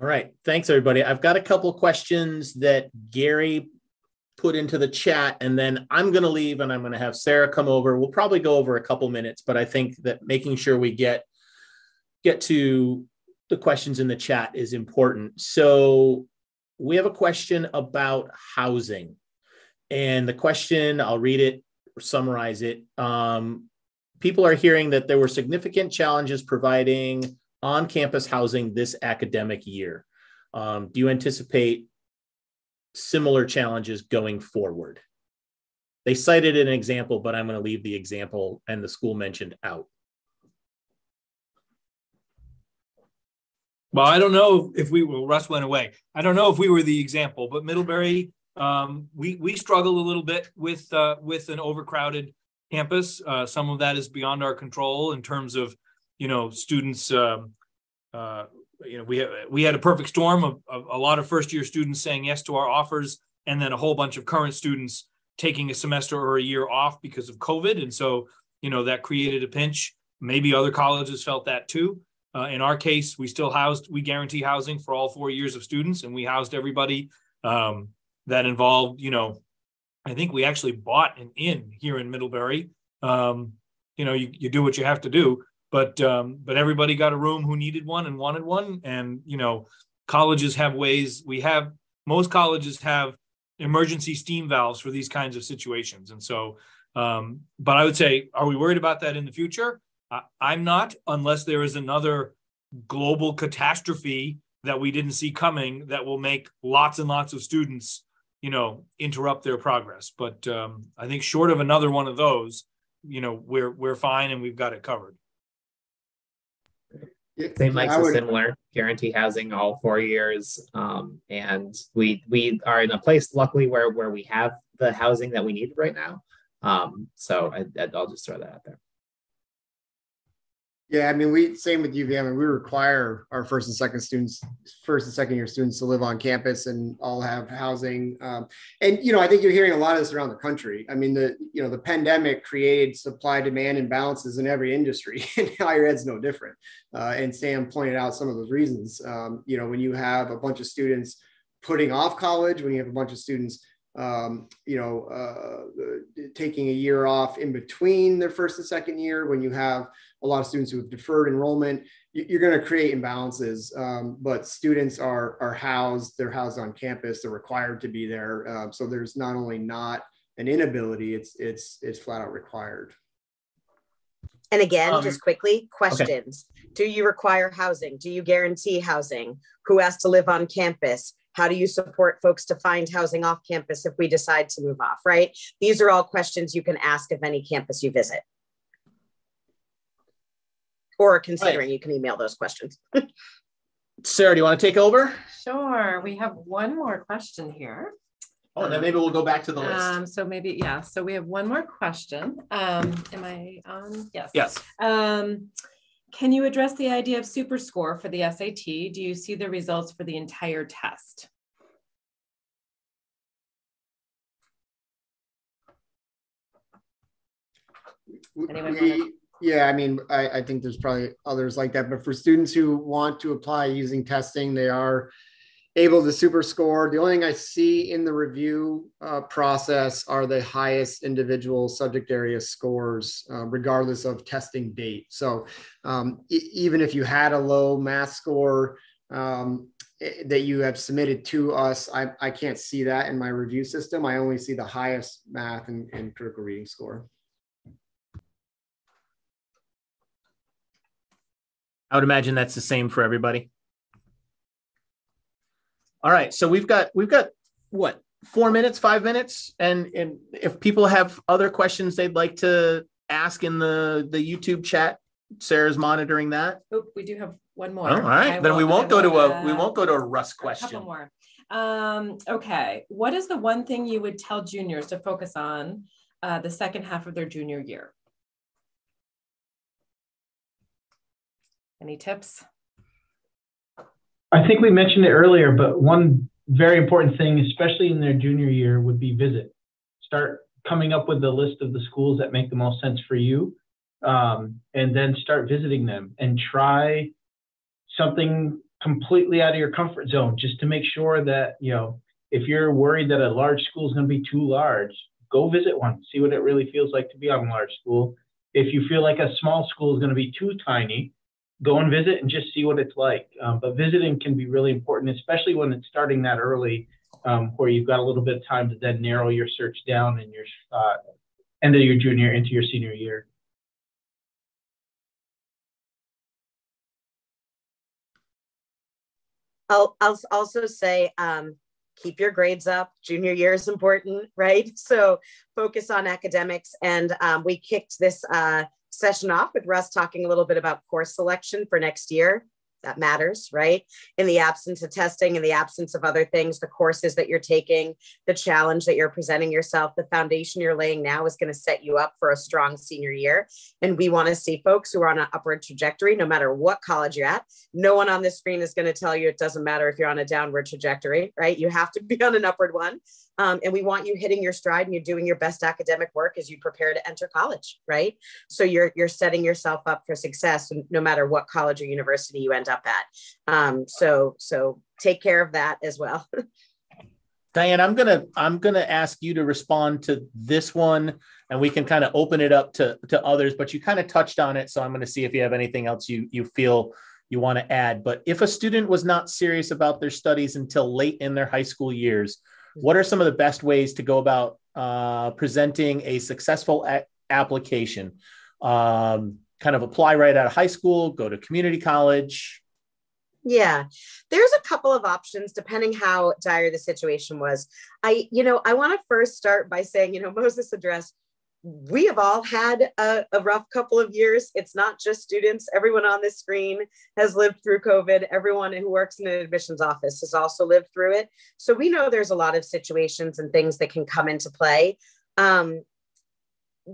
All right. Thanks, everybody. I've got a couple questions that Gary put into the chat, and then I'm going to leave and I'm going to have Sarah come over. We'll probably go over a couple minutes, but I think that making sure we get get to the questions in the chat is important. So we have a question about housing. And the question, I'll read it summarize it. Um, people are hearing that there were significant challenges providing on campus housing this academic year. Um, do you anticipate similar challenges going forward? They cited an example, but I'm going to leave the example and the school mentioned out. Well, I don't know if we well, Russ went away. I don't know if we were the example, but Middlebury, um, we we struggle a little bit with uh, with an overcrowded campus. Uh, some of that is beyond our control in terms of, you know, students. Um, uh, you know, we have we had a perfect storm of, of a lot of first year students saying yes to our offers, and then a whole bunch of current students taking a semester or a year off because of COVID, and so you know that created a pinch. Maybe other colleges felt that too. Uh, in our case, we still housed, we guarantee housing for all four years of students, and we housed everybody um, that involved, you know, I think we actually bought an inn here in Middlebury. Um, you know, you, you do what you have to do, but um, but everybody got a room who needed one and wanted one. And you know, colleges have ways. We have most colleges have emergency steam valves for these kinds of situations. And so, um, but I would say, are we worried about that in the future? I'm not, unless there is another global catastrophe that we didn't see coming that will make lots and lots of students, you know, interrupt their progress. But um, I think short of another one of those, you know, we're we're fine and we've got it covered. St. Mike's is similar, guarantee housing all four years, um, and we we are in a place, luckily, where where we have the housing that we need right now. Um, so I, I'll just throw that out there. Yeah, I mean, we same with UVM, and we require our first and second students, first and second year students, to live on campus and all have housing. Um, and you know, I think you're hearing a lot of this around the country. I mean, the you know the pandemic created supply demand imbalances in every industry, and higher ed's no different. Uh, and Sam pointed out some of those reasons. Um, you know, when you have a bunch of students putting off college, when you have a bunch of students um, you know, uh, taking a year off in between their first and second year, when you have a lot of students who have deferred enrollment, you're going to create imbalances. Um, but students are are housed; they're housed on campus. They're required to be there. Uh, so there's not only not an inability; it's it's it's flat out required. And again, um, just quickly, questions. Okay. Do you require housing? Do you guarantee housing? Who has to live on campus? How do you support folks to find housing off campus if we decide to move off, right? These are all questions you can ask of any campus you visit. Or considering right. you can email those questions. Sarah, do you want to take over? Sure. We have one more question here. Oh, and then maybe we'll go back to the list. Um, so maybe, yeah. So we have one more question. Um, am I on? Yes. Yes. Um, can you address the idea of super score for the SAT? Do you see the results for the entire test? we, yeah, I mean, I, I think there's probably others like that, but for students who want to apply using testing, they are able to super score. The only thing I see in the review uh, process are the highest individual subject area scores, uh, regardless of testing date. So um, e- even if you had a low math score um, that you have submitted to us, I, I can't see that in my review system. I only see the highest math and, and critical reading score. I would imagine that's the same for everybody. All right, so we've got we've got what four minutes, five minutes, and and if people have other questions they'd like to ask in the the YouTube chat, Sarah's monitoring that. Oh, we do have one more. Oh, all right, I then will, we won't I go to a we won't go to a Russ question. A couple more. Um, okay, what is the one thing you would tell juniors to focus on uh, the second half of their junior year? Any tips? I think we mentioned it earlier, but one very important thing, especially in their junior year, would be visit. Start coming up with the list of the schools that make the most sense for you, um, and then start visiting them and try something completely out of your comfort zone just to make sure that you know if you're worried that a large school is going to be too large, go visit one, see what it really feels like to be on a large school. If you feel like a small school is going to be too tiny, go and visit and just see what it's like. Um, but visiting can be really important, especially when it's starting that early, um, where you've got a little bit of time to then narrow your search down in your uh, end of your junior into your senior year. I'll, I'll also say um, keep your grades up. Junior year is important, right? So focus on academics. And um, we kicked this uh, session off with Russ talking a little bit about course selection for next year that matters, right? In the absence of testing, in the absence of other things, the courses that you're taking, the challenge that you're presenting yourself, the foundation you're laying now is going to set you up for a strong senior year. And we want to see folks who are on an upward trajectory, no matter what college you're at. No one on this screen is going to tell you it doesn't matter if you're on a downward trajectory, right? You have to be on an upward one. Um, and we want you hitting your stride and you're doing your best academic work as you prepare to enter college, right? So you're you're setting yourself up for success no matter what college or university you end up at. Um, so so take care of that as well. Diane, I'm gonna I'm gonna ask you to respond to this one, and we can kind of open it up to to others. But you kind of touched on it, so I'm to see if you have anything else you you feel you want to add. But if a student was not serious about their studies until late in their high school years, what are some of the best ways to go about uh, presenting a successful a- application? Um, kind of apply right out of high school, go to community college. Yeah, there's a couple of options depending how dire the situation was. I, you know, I want to first start by saying, you know, Moses addressed we have all had a, a, rough couple of years. It's not just students. Everyone on this screen has lived through COVID. Everyone who works in an admissions office has also lived through it. So we know there's a lot of situations and things that can come into play. Um,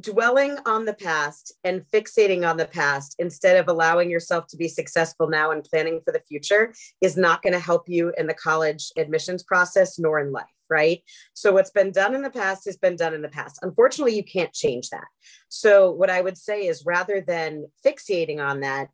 dwelling on the past and fixating on the past instead of allowing yourself to be successful now and planning for the future is not going to help you in the college admissions process nor in life right? So what's been done in the past has been done in the past. Unfortunately, you can't change that. So what I would say is rather than fixating on that,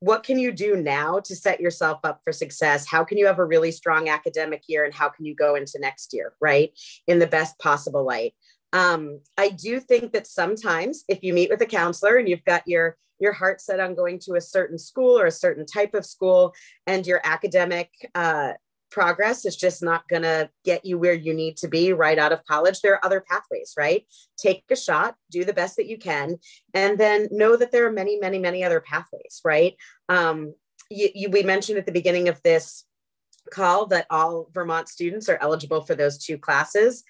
what can you do now to set yourself up for success? How can you have a really strong academic year and how can you go into next year, right? In the best possible light. Um, I do think that sometimes if you meet with a counselor and you've got your your heart set on going to a certain school or a certain type of school and your academic uh, progress is just not going to get you where you need to be right out of college. There are other pathways, right? Take a shot, do the best that you can, and then know that there are many, many, many other pathways, right? Um, you, you, we mentioned at the beginning of this call that all Vermont students are eligible for those two classes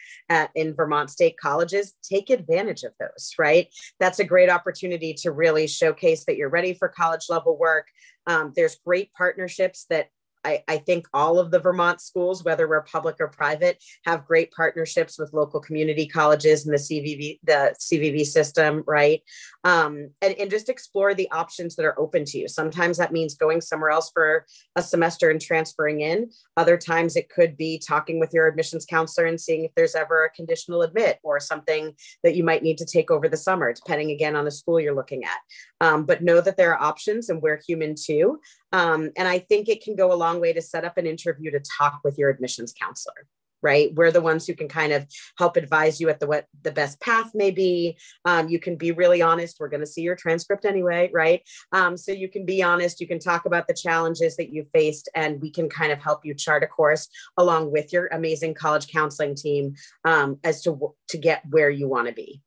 in Vermont state colleges. Take advantage of those, right? That's a great opportunity to really showcase that you're ready for college level work. Um, there's great partnerships that I, I, think all of the Vermont schools, whether we're public or private, have great partnerships with local community colleges and the CCV, the CCV system, right? Um, and, and just explore the options that are open to you. Sometimes that means going somewhere else for a semester and transferring in. Other times it could be talking with your admissions counselor and seeing if there's ever a conditional admit or something that you might need to take over the summer, depending again on the school you're looking at. Um, but know that there are options and we're human too. Um, and I think it can go a long way to set up an interview to talk with your admissions counselor right? We're the ones who can kind of help advise you at the what the best path may be. Um, you can be really honest. We're going to see your transcript anyway right? Um, so you can be honest. You can talk about the challenges that you faced and we can kind of help you chart a course along with your amazing college counseling team um, as to to get where you want to be.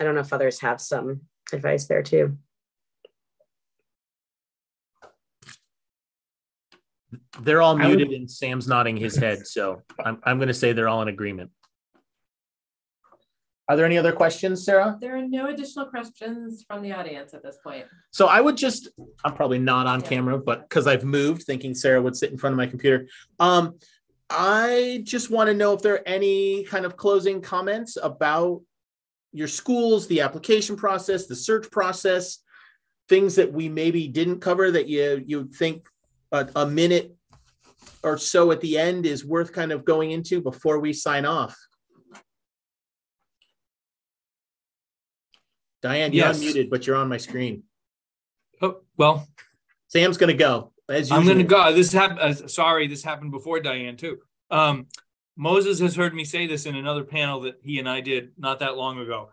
I don't know if others have some advice there too They're all muted would... and Sam's nodding his head. So I'm, I'm going to say they're all in agreement. Are there any other questions, Sarah? There are no additional questions from the audience at this point. So I would just, I'm probably not on yeah. camera, but because I've moved, thinking Sarah would sit in front of my computer. Um, I just want to know if there are any kind of closing comments about your schools, the application process, the search process, things that we maybe didn't cover that you you think a, a minute or so at the end is worth kind of going into before we sign off. Diane, you're yes. unmuted, but you're on my screen. Oh, well. Sam's going to go. As I'm going to go. This happened. Uh, sorry, this happened before Diane, too. Um, Moses has heard me say this in another panel that he and I did not that long ago.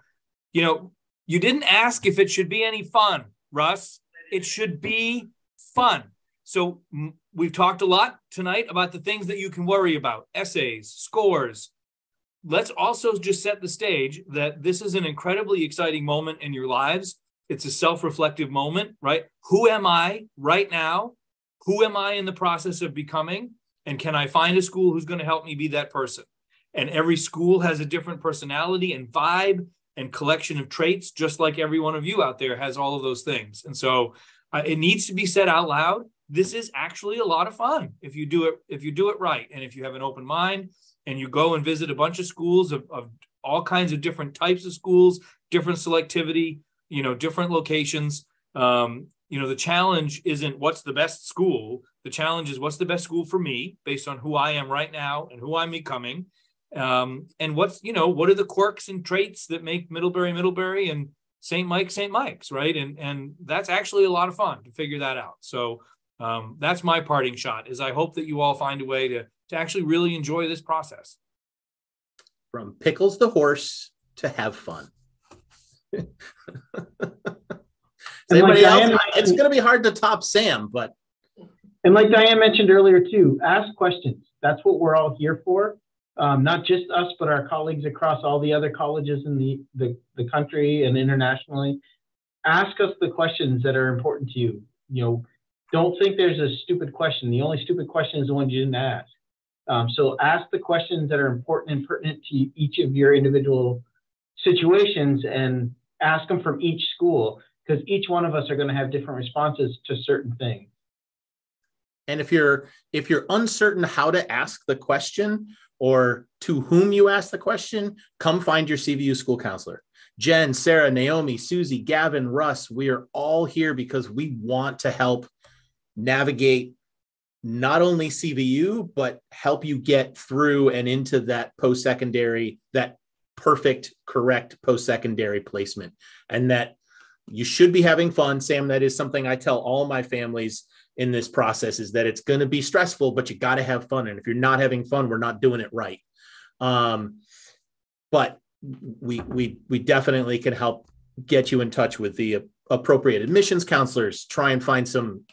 You know, you didn't ask if it should be any fun, Russ. It should be fun. So we've talked a lot tonight about the things that you can worry about essays, scores. Let's also just set the stage that this is an incredibly exciting moment in your lives. It's a self reflective moment, right? Who am I right now? Who am I in the process of becoming? And can I find a school who's going to help me be that person? And every school has a different personality and vibe and collection of traits, just like every one of you out there has all of those things. And so uh, it needs to be said out loud. This is actually a lot of fun if you do it if you do it right, and if you have an open mind and you go and visit a bunch of schools of, of all kinds of different types of schools, different selectivity, you know, different locations. Um, you know, the challenge isn't what's the best school. The challenge is what's the best school for me based on who I am right now and who I'm becoming. Um, and what's, you know, what are the quirks and traits that make Middlebury, Middlebury and St. Mike, St. Mike's, right? And and that's actually a lot of fun to figure that out. So um, that's my parting shot is I hope that you all find a way to, to actually really enjoy this process. From pickles the horse to have fun. anybody else? It's going to be hard to top Sam, but. And like Diane mentioned earlier, too, ask questions. That's what we're all here for. Um, not just us, but our colleagues across all the other colleges in the, the, the country and internationally. Ask us the questions that are important to you. You know, don't think there's a stupid question. The only stupid question is the one you didn't ask. Um, so ask the questions that are important and pertinent to each of your individual situations and ask them from each school because each one of us are going to have different responses to certain things. And if you're if you're uncertain how to ask the question or to whom you ask the question, come find your CVU school counselor. Jen, Sarah, Naomi, Susie, Gavin, Russ, we are all here because we want to help navigate not only CVU, but help you get through and into that post secondary, that perfect, correct post secondary placement. And that you should be having fun. Sam, that is something I tell all my families in this process is that it's going to be stressful, but you got to have fun. And if you're not having fun, we're not doing it right. Um, but we we we definitely can help get you in touch with the appropriate admissions counselors. Try and find some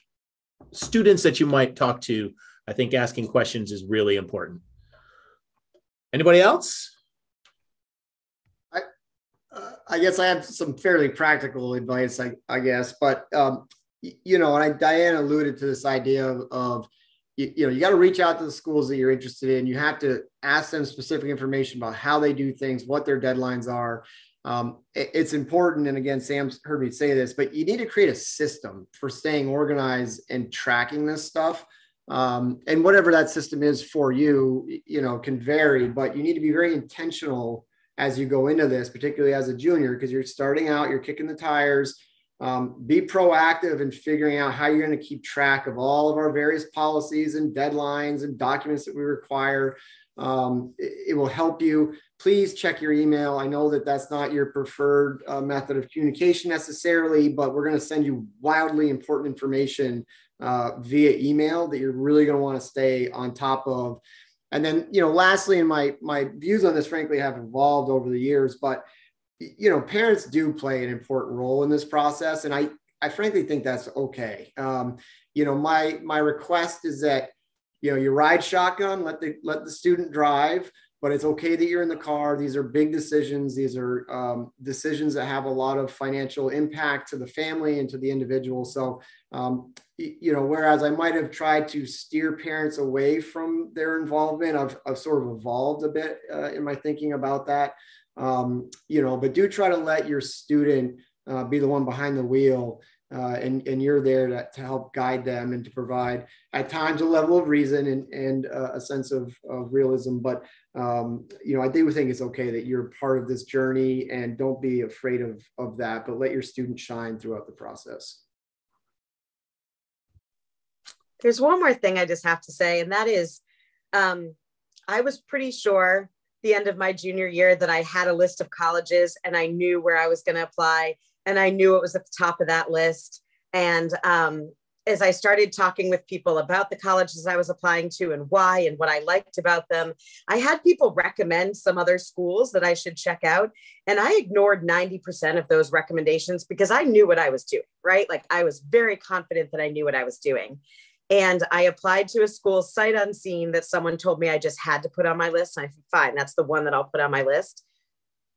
students that you might talk to. I think asking questions is really important. Anybody else? I, uh, I guess I have some fairly practical advice, I, I guess, but um, you know, and I, Diane alluded to this idea of, of you, you, know, you got to reach out to the schools that you're interested in. You have to ask them specific information about how they do things, what their deadlines are. Um, it, it's important. And again, Sam's heard me say this, but you need to create a system for staying organized and tracking this stuff. Um, and whatever that system is for you, you know, can vary, but you need to be very intentional as you go into this, particularly as a junior, because you're starting out, you're kicking the tires um, be proactive in figuring out how you're going to keep track of all of our various policies and deadlines and documents that we require. Um, it, it, will help you. Please check your email. I know that that's not your preferred uh, method of communication necessarily, but we're going to send you wildly important information uh, via email that you're really going to want to stay on top of. And then, you know, lastly, and my my views on this, frankly, have evolved over the years, but you know, parents do play an important role in this process, and I I frankly think that's okay. Um, you know, my my request is that you know you ride shotgun, let the let the student drive, but it's okay that you're in the car. These are big decisions. These are um, decisions that have a lot of financial impact to the family and to the individual. So, um, you know, whereas I might have tried to steer parents away from their involvement, I've, I've sort of evolved a bit uh, in my thinking about that um, you know, but do try to let your student uh, be the one behind the wheel. Uh, and, and you're there to, to help guide them and to provide at times a level of reason and, and uh, a sense of, of realism. But, um, you know, I do think it's okay that you're part of this journey and don't be afraid of, of that, but let your student shine throughout the process. There's one more thing I just have to say, and that is um, I was pretty sure the end of my junior year that I had a list of colleges and I knew where I was going to apply and I knew it was at the top of that list. And um, as I started talking with people about the colleges I was applying to and why and what I liked about them, I had people recommend some other schools that I should check out. And I ignored 90% of those recommendations because I knew what I was doing, right? Like I was very confident that I knew what I was doing. And I applied to a school sight unseen that someone told me I just had to put on my list. And I said, fine, that's the one that I'll put on my list.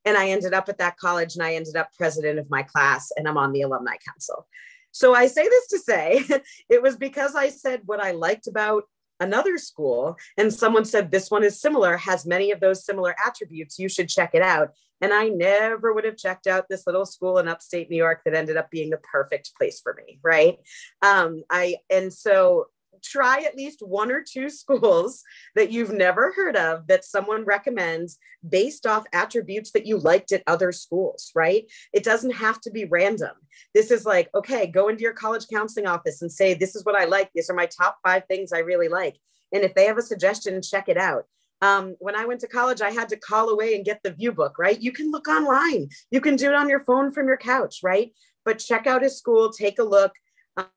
And I ended up at that college and I ended up president of my class and I'm on the alumni council. So I say this to say it was because I said what I liked about another school and someone said this one is similar, has many of those similar attributes. You should check it out. And I never would have checked out this little school in upstate New York that ended up being the perfect place for me. Right. Um, I, and so try at least one or two schools that you've never heard of that someone recommends based off attributes that you liked at other schools, right? It doesn't have to be random. This is like, okay, go into your college counseling office and say, this is what I like. These are my top five things I really like. And if they have a suggestion, check it out. Um, when I went to college, I had to call away and get the view book, right? You can look online, you can do it on your phone from your couch, right? But check out his school, take a look,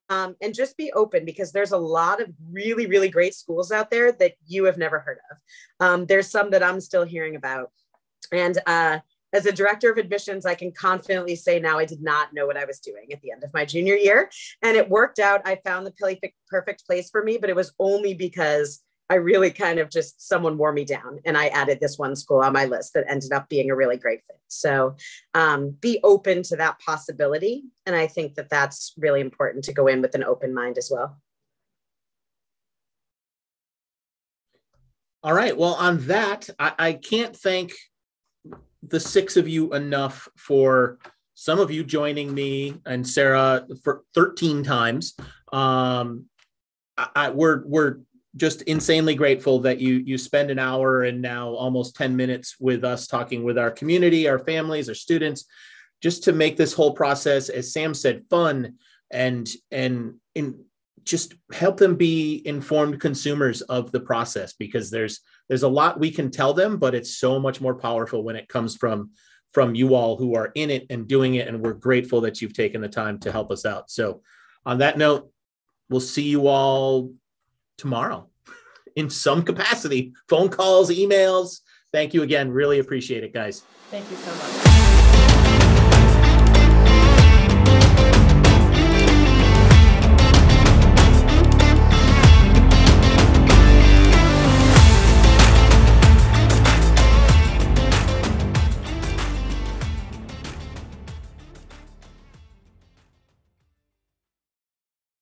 um, and just be open because there's a lot of really, really great schools out there that you have never heard of. Um, there's some that I'm still hearing about. And uh, as a director of admissions, I can confidently say now I did not know what I was doing at the end of my junior year. And it worked out. I found the perfect place for me, but it was only because I really kind of just someone wore me down and I added this one school on my list that ended up being a really great fit. So um, be open to that possibility. And I think that that's really important to go in with an open mind as well. All right. Well, on that, I, I can't thank the six of you enough for some of you joining me and Sarah for 13 times. Um, I, I, we're we're just insanely grateful that you you spend an hour and now almost 10 minutes with us talking with our community our families our students just to make this whole process as sam said fun and and in just help them be informed consumers of the process because there's there's a lot we can tell them but it's so much more powerful when it comes from from you all who are in it and doing it and we're grateful that you've taken the time to help us out. So on that note we'll see you all tomorrow in some capacity phone calls, emails. Thank you again. Really appreciate it, guys. Thank you so much.